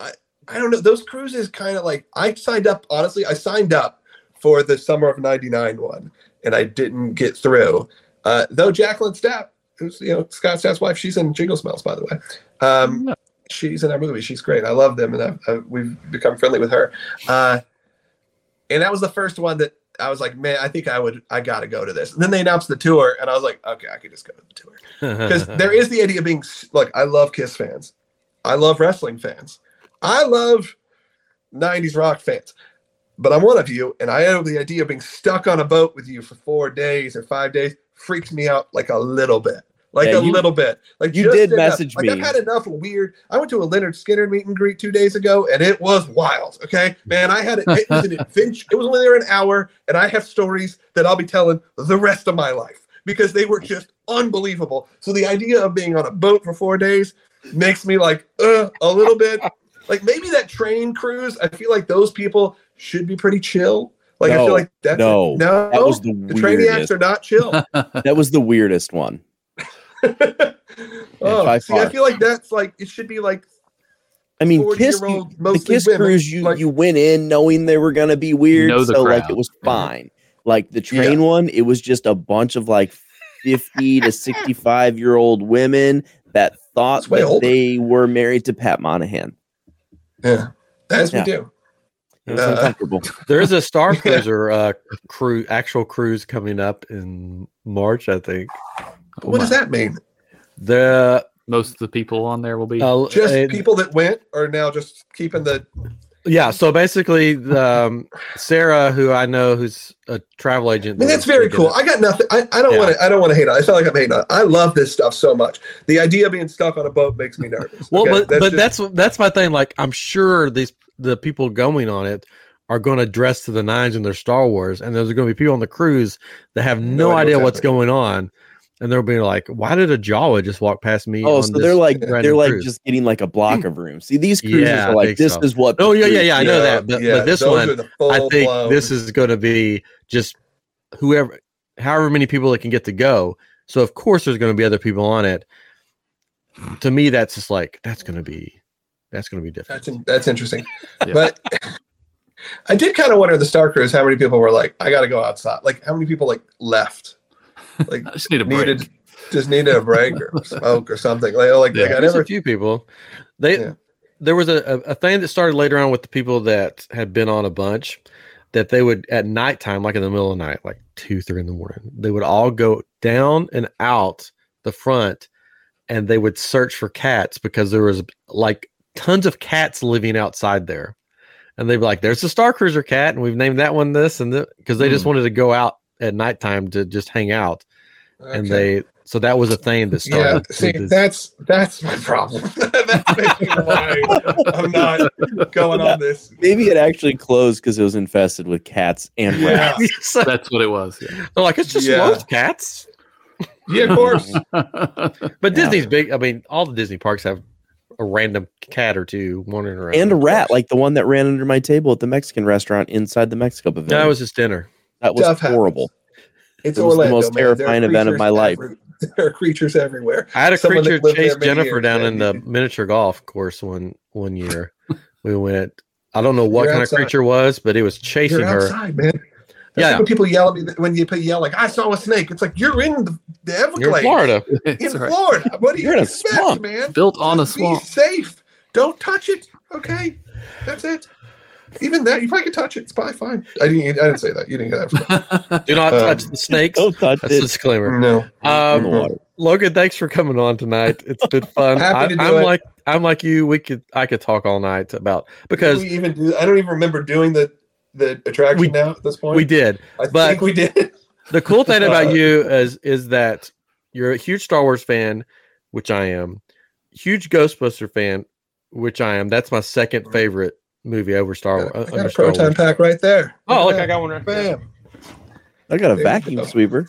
I, I don't know. Those cruises kind of like I signed up. Honestly, I signed up for the summer of '99 one, and I didn't get through. Uh, though Jacqueline Stapp, who's you know Scott Stapp's wife, she's in Jingle Smells, by the way. Um, she's in our movie. She's great. I love them, and I've, i we've become friendly with her. Uh, and that was the first one that I was like, man, I think I would, I got to go to this. And then they announced the tour, and I was like, okay, I could just go to the tour because there is the idea of being like, I love Kiss fans, I love wrestling fans, I love '90s rock fans. But I'm one of you, and I know the idea of being stuck on a boat with you for four days or five days freaks me out like a little bit. Like Yeah, a you- little bit. Like you did enough. message like, I've had enough weird. I went to a Lynyrd Skynyrd meet and greet two days ago, and it was wild. Okay, man, I had it. It was an adventure. It was only there an hour, and I have stories that I'll be telling the rest of my life because they were just unbelievable. So the idea of being on a boat for four days makes me like uh, a little bit. Like maybe that train cruise. I feel like those people should be pretty chill. Like I feel like that's no, no. That was the the Trainiacs are not chill. That was the weirdest one. oh, see, I feel like that's like it should be like I mean, Kiss, you, the mostly Kiss women, cruise, you like- you went in knowing they were gonna be weird, know the so like it was fine. Like the train one, it was just a bunch of like fifty to sixty-five year old women that thought that older. they were married to Pat Monahan. yeah, as Yeah. we do. It was Uh, uncomfortable. There is a Star Yeah. Cruiser uh, crew actual cruise coming up in March, I think. Oh what does that mean? The Most of the people on there will be. uh, Just it- people that went are now just keeping the. Yeah. So basically, the, um, Sarah, who I know, who's a travel agent. I mean, that's very cool. I got nothing. I, I don't Yeah. want to. I don't want to hate on. it. I feel like I'm hating on. it. I love this stuff so much. The idea of being stuck on a boat makes me nervous. Well, okay? but but just- that's that's my thing. Like, I'm sure these the people going on it are going to dress to the nines in their Star Wars, and there's going to be people on the cruise that have no, No idea idea what's what's going on, and they'll be like, "Why did a Jawa just walk past me?" Oh, on so this they're like they're like cruise?" just getting like a block mm. of room. See, these cruisers Yeah, are like this so. is what. Oh yeah, yeah, yeah. I know Yeah, that, but, yeah, but this one, I think full-blown- this is going to be just whoever, however many people that can get to go. So of course, there's going to be other people on it. To me, that's just like that's going to be that's going to be different. That's in, that's interesting. Yeah. But I did kind of wonder the Star Cruise how many people were like, I got to go outside. Like how many people like left, like I just need a break. needed just needed a break or smoke or something. Like like, Yeah. like I There's never. a few people. They Yeah. there was a, a, a thing that started later on with the people that had been on a bunch that they would at nighttime, like in the middle of the night, like two, three in the morning, they would all go down and out the front and they would search for cats because there was like tons of cats living outside there. And they'd be like, There's a Star Cruiser cat, and we've named that one this and because they just Hmm. wanted to go out at nighttime to just hang out. And they so that was a thing that started. Yeah, with see, this- that's that's my problem. that's maybe why I'm not going on this. Maybe it actually closed because it was infested with cats and Yeah, rats. That's what it was. They're like, it's just Yeah. most cats. yeah, of course. Yeah. But Yeah. Disney's big. I mean, all the Disney parks have a random cat or two wandering around. and a rat, like the one that ran under my table at the Mexican restaurant inside the Mexico pavilion. that was just dinner. That was Stuff happens. horrible. It's It was the most man. Terrifying event of my life. every- there are creatures everywhere. I had a Someone creature chase Jennifer years, down man. in the miniature golf course one one year. we went. I don't know what You're kind outside. of creature was, but it was chasing You're her. outside, man. That's Yeah. when people yell at me when you yell like I saw a snake. It's like you're in the, the Everglades. You're in Florida. In It's all right. Florida. What do you You're in a expect, swamp. man? Built on a swamp. Be safe. Don't touch it. Okay. That's it. Even that you probably could touch it. It's probably fine. I didn't. I didn't say that. You didn't get that. Do not Um, touch the snakes. Don't touch That's a it. disclaimer. no. Um, water. Logan, thanks for coming on tonight. It's been fun. Happy to I, am it. like I'm like you. We could I could talk all night about Did because we even do. I don't even remember doing the the attraction We- now at this point. we did. I but- think we did. The cool thing Uh, about you is is that you're a huge Star Wars fan, which I am. Huge Ghostbuster fan, which I am. That's my second favorite movie over Star I Wars. got a Star proton Wars. pack right there. Oh, look, at I got one right there. Bam. I got a There vacuum go. sweeper.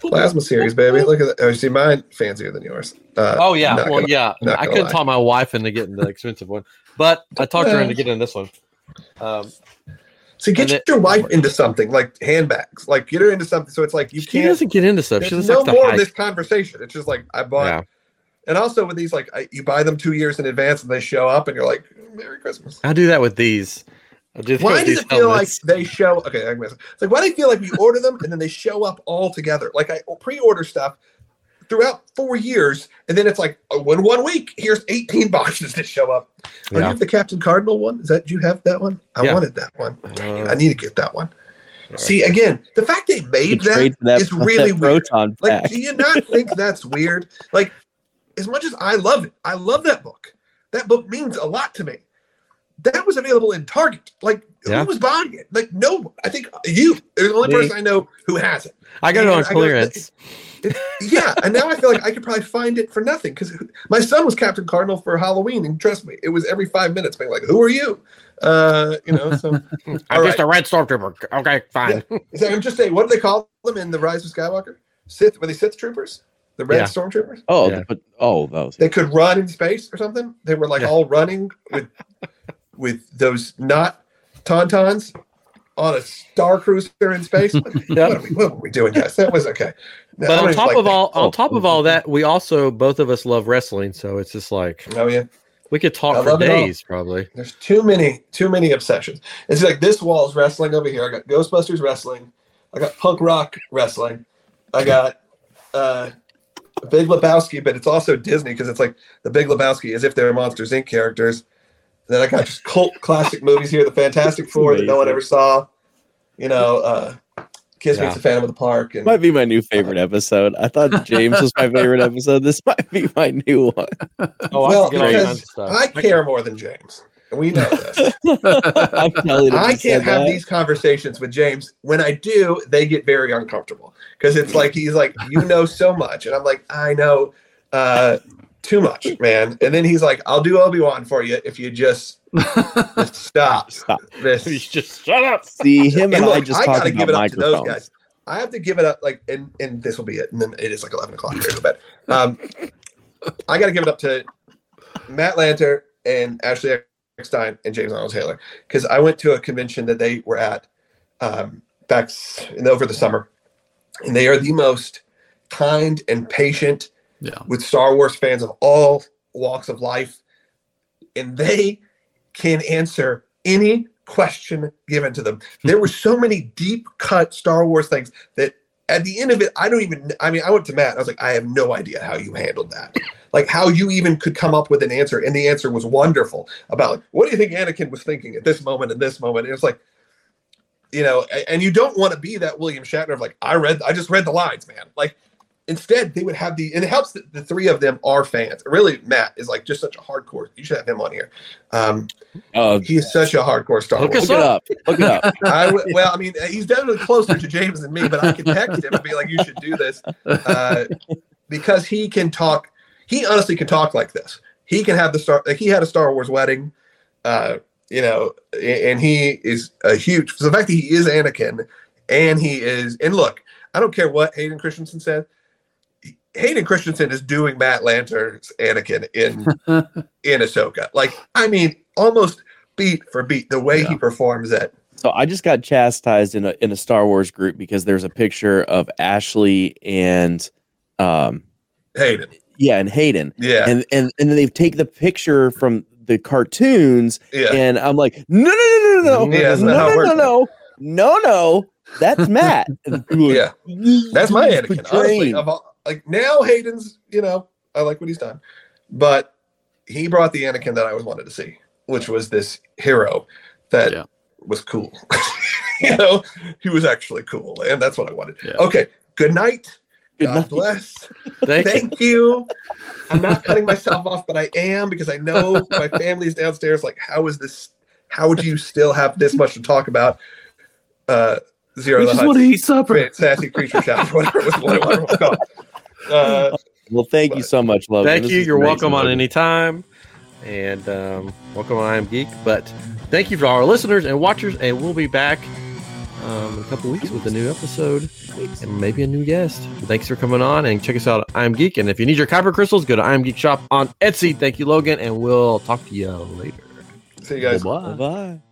Plasma series, baby. Look at that. Oh, see, mine fancier than yours. Uh, Oh yeah, well gonna- yeah. I couldn't lie. talk my wife into getting the expensive one, but I talked her into getting this one. Um, See, get And it- your wife into something like handbags. Like, get her into something so it's like you she can't. She doesn't get into stuff. She There's just no likes more of this conversation. It's just like I bought, Yeah. And also with these, like I, you buy them two years in advance and they show up, and you're like, "Merry Christmas." I do that with these. I do that Why with does these it feel helmets. like they show? Okay, I guess it's like why do they feel like we order them and then they show up all together? Like I pre-order stuff throughout four years, and then it's like oh, in one week, here's 18 boxes that show up. Oh, you have the Captain Cardinal one? Is that do you have that one? I Yeah. wanted that one. Dang Uh, I need to get that one. Alright. See again, the fact they made that that, is really that weird. proton Like, do you not think that's weird? Like, as much as I love it, I love that book. That book means a lot to me. That was available in Target. Like, Yeah. who was buying it? Like, no, I think you. You're the only Me. person I know who has it. I got it Yeah, on clearance. It- yeah, and now I feel like I could probably find it for nothing because my son was Captain Cardinal for Halloween, and trust me, it was every five minutes being like, "Who are you?" Uh, you know. So I'm All just a red stormtrooper. Okay, fine. So I'm just saying, what do they call them in the Rise of Skywalker? Sith? Were they Sith troopers? The red Yeah. stormtroopers? Oh, Yeah. but oh, those. They could run in space or something. They were like Yeah. all running with with those not tauntauns on a star cruiser in space. What, what, are we, what were we doing, guys? That was okay. No, I But on top like of that. all, Oh. on top of all that, we also both of us love wrestling. So it's just like oh yeah, we could talk I for love it all. days, probably. there's too many, too many obsessions. It's like this wall's wrestling over here. I got Ghostbusters wrestling. I got punk rock wrestling. I got uh Big Lebowski, but it's also Disney because it's like the Big Lebowski as if they're Monsters Inc. characters. Then I got just cult classic movies here, the Fantastic Four that no one ever saw. You know, uh Kiss Yeah. Meets the Phantom of the Park and might be my new favorite episode. I thought James was my favorite episode. This might be my new one. Oh, well, I can get all because kinds of. I care more than James. And we know this. I'm telling you, I you can't have that. these conversations with James. When I do, they get very uncomfortable because it's like he's like, "You know so much," and I'm like, "I know uh, too much, man." And then he's like, "I'll do Obi Wan for you if you just, just stop Stop. You this." just shut up. See him and, And I just I gotta give it up to those guys. I have to give it up, like, and and this will be it. And then it is like eleven o'clock. Here to bed. Um, I got to give it up to Matt Lanter and Ashley Eckstein and James Arnold Taylor because I went to a convention that they were at um, back in over the summer, and they are the most kind and patient Yeah. with Star Wars fans of all walks of life, and they can answer any question given to them. There were so many deep cut Star Wars things that at the end of it, I don't even. I mean, I went to Matt. I was like, I have no idea how you handled that. Like how you even could come up with an answer, and the answer was wonderful about like, what do you think Anakin was thinking at this moment and this moment? And it's like, you know, and you don't want to be that William Shatner of like, I read, I just read the lines, man. Like instead they would have the and it helps that the three of them are fans really matt is like just such a hardcore you should have him on here um Oh, he is such a hardcore star Look wars look it up. Look it up. I w- well i mean he's definitely closer to james than me but i can text him and be like you should do this uh, because he can talk he honestly can talk like this he can have the star like he had a star wars wedding uh you know and he is a huge so the fact that he is anakin and he is and look i don't care what hayden christensen said Hayden Christensen is doing Matt Lanter's Anakin in in Ahsoka. Like, I mean, almost beat for beat the way he performs it. So I just got chastised in a in a Star Wars group because there's a picture of Ashley and um Hayden, yeah and Hayden yeah, and and and then they take the picture from the cartoons yeah. and I'm like no no no no no no Yeah, that's no not how it no no no no no that's Matt And people are like, Yeah. That's my Anakin. Honestly, of all, like now Hayden's, you know, I like what he's done, but he brought the Anakin that I always wanted to see, which was this hero. that Yeah. was cool. you know, he was actually cool, and that's what I wanted. Yeah. Okay, good night. Good God night. bless. Thank you. Thank you. I'm not cutting myself off, but I am because I know my family's downstairs. Like, how is this? How would you still have this much to talk about? Uh, Zero We just want to eat supper. sassy creature shop, whatever it was, whatever it was called. Uh, Well, thank you so much, Logan. Thank This you. You're amazing, welcome on any time. And um, welcome on I Am Geek. But thank you for our listeners and watchers. And we'll be back um, in a couple weeks with a new episode and maybe a new guest. Thanks for coming on and check us out at I Am Geek. And if you need your Kyber crystals, go to I Am Geek Shop on Etsy. Thank you, Logan. And we'll talk to you later. see you guys. Bye-bye. Bye-bye.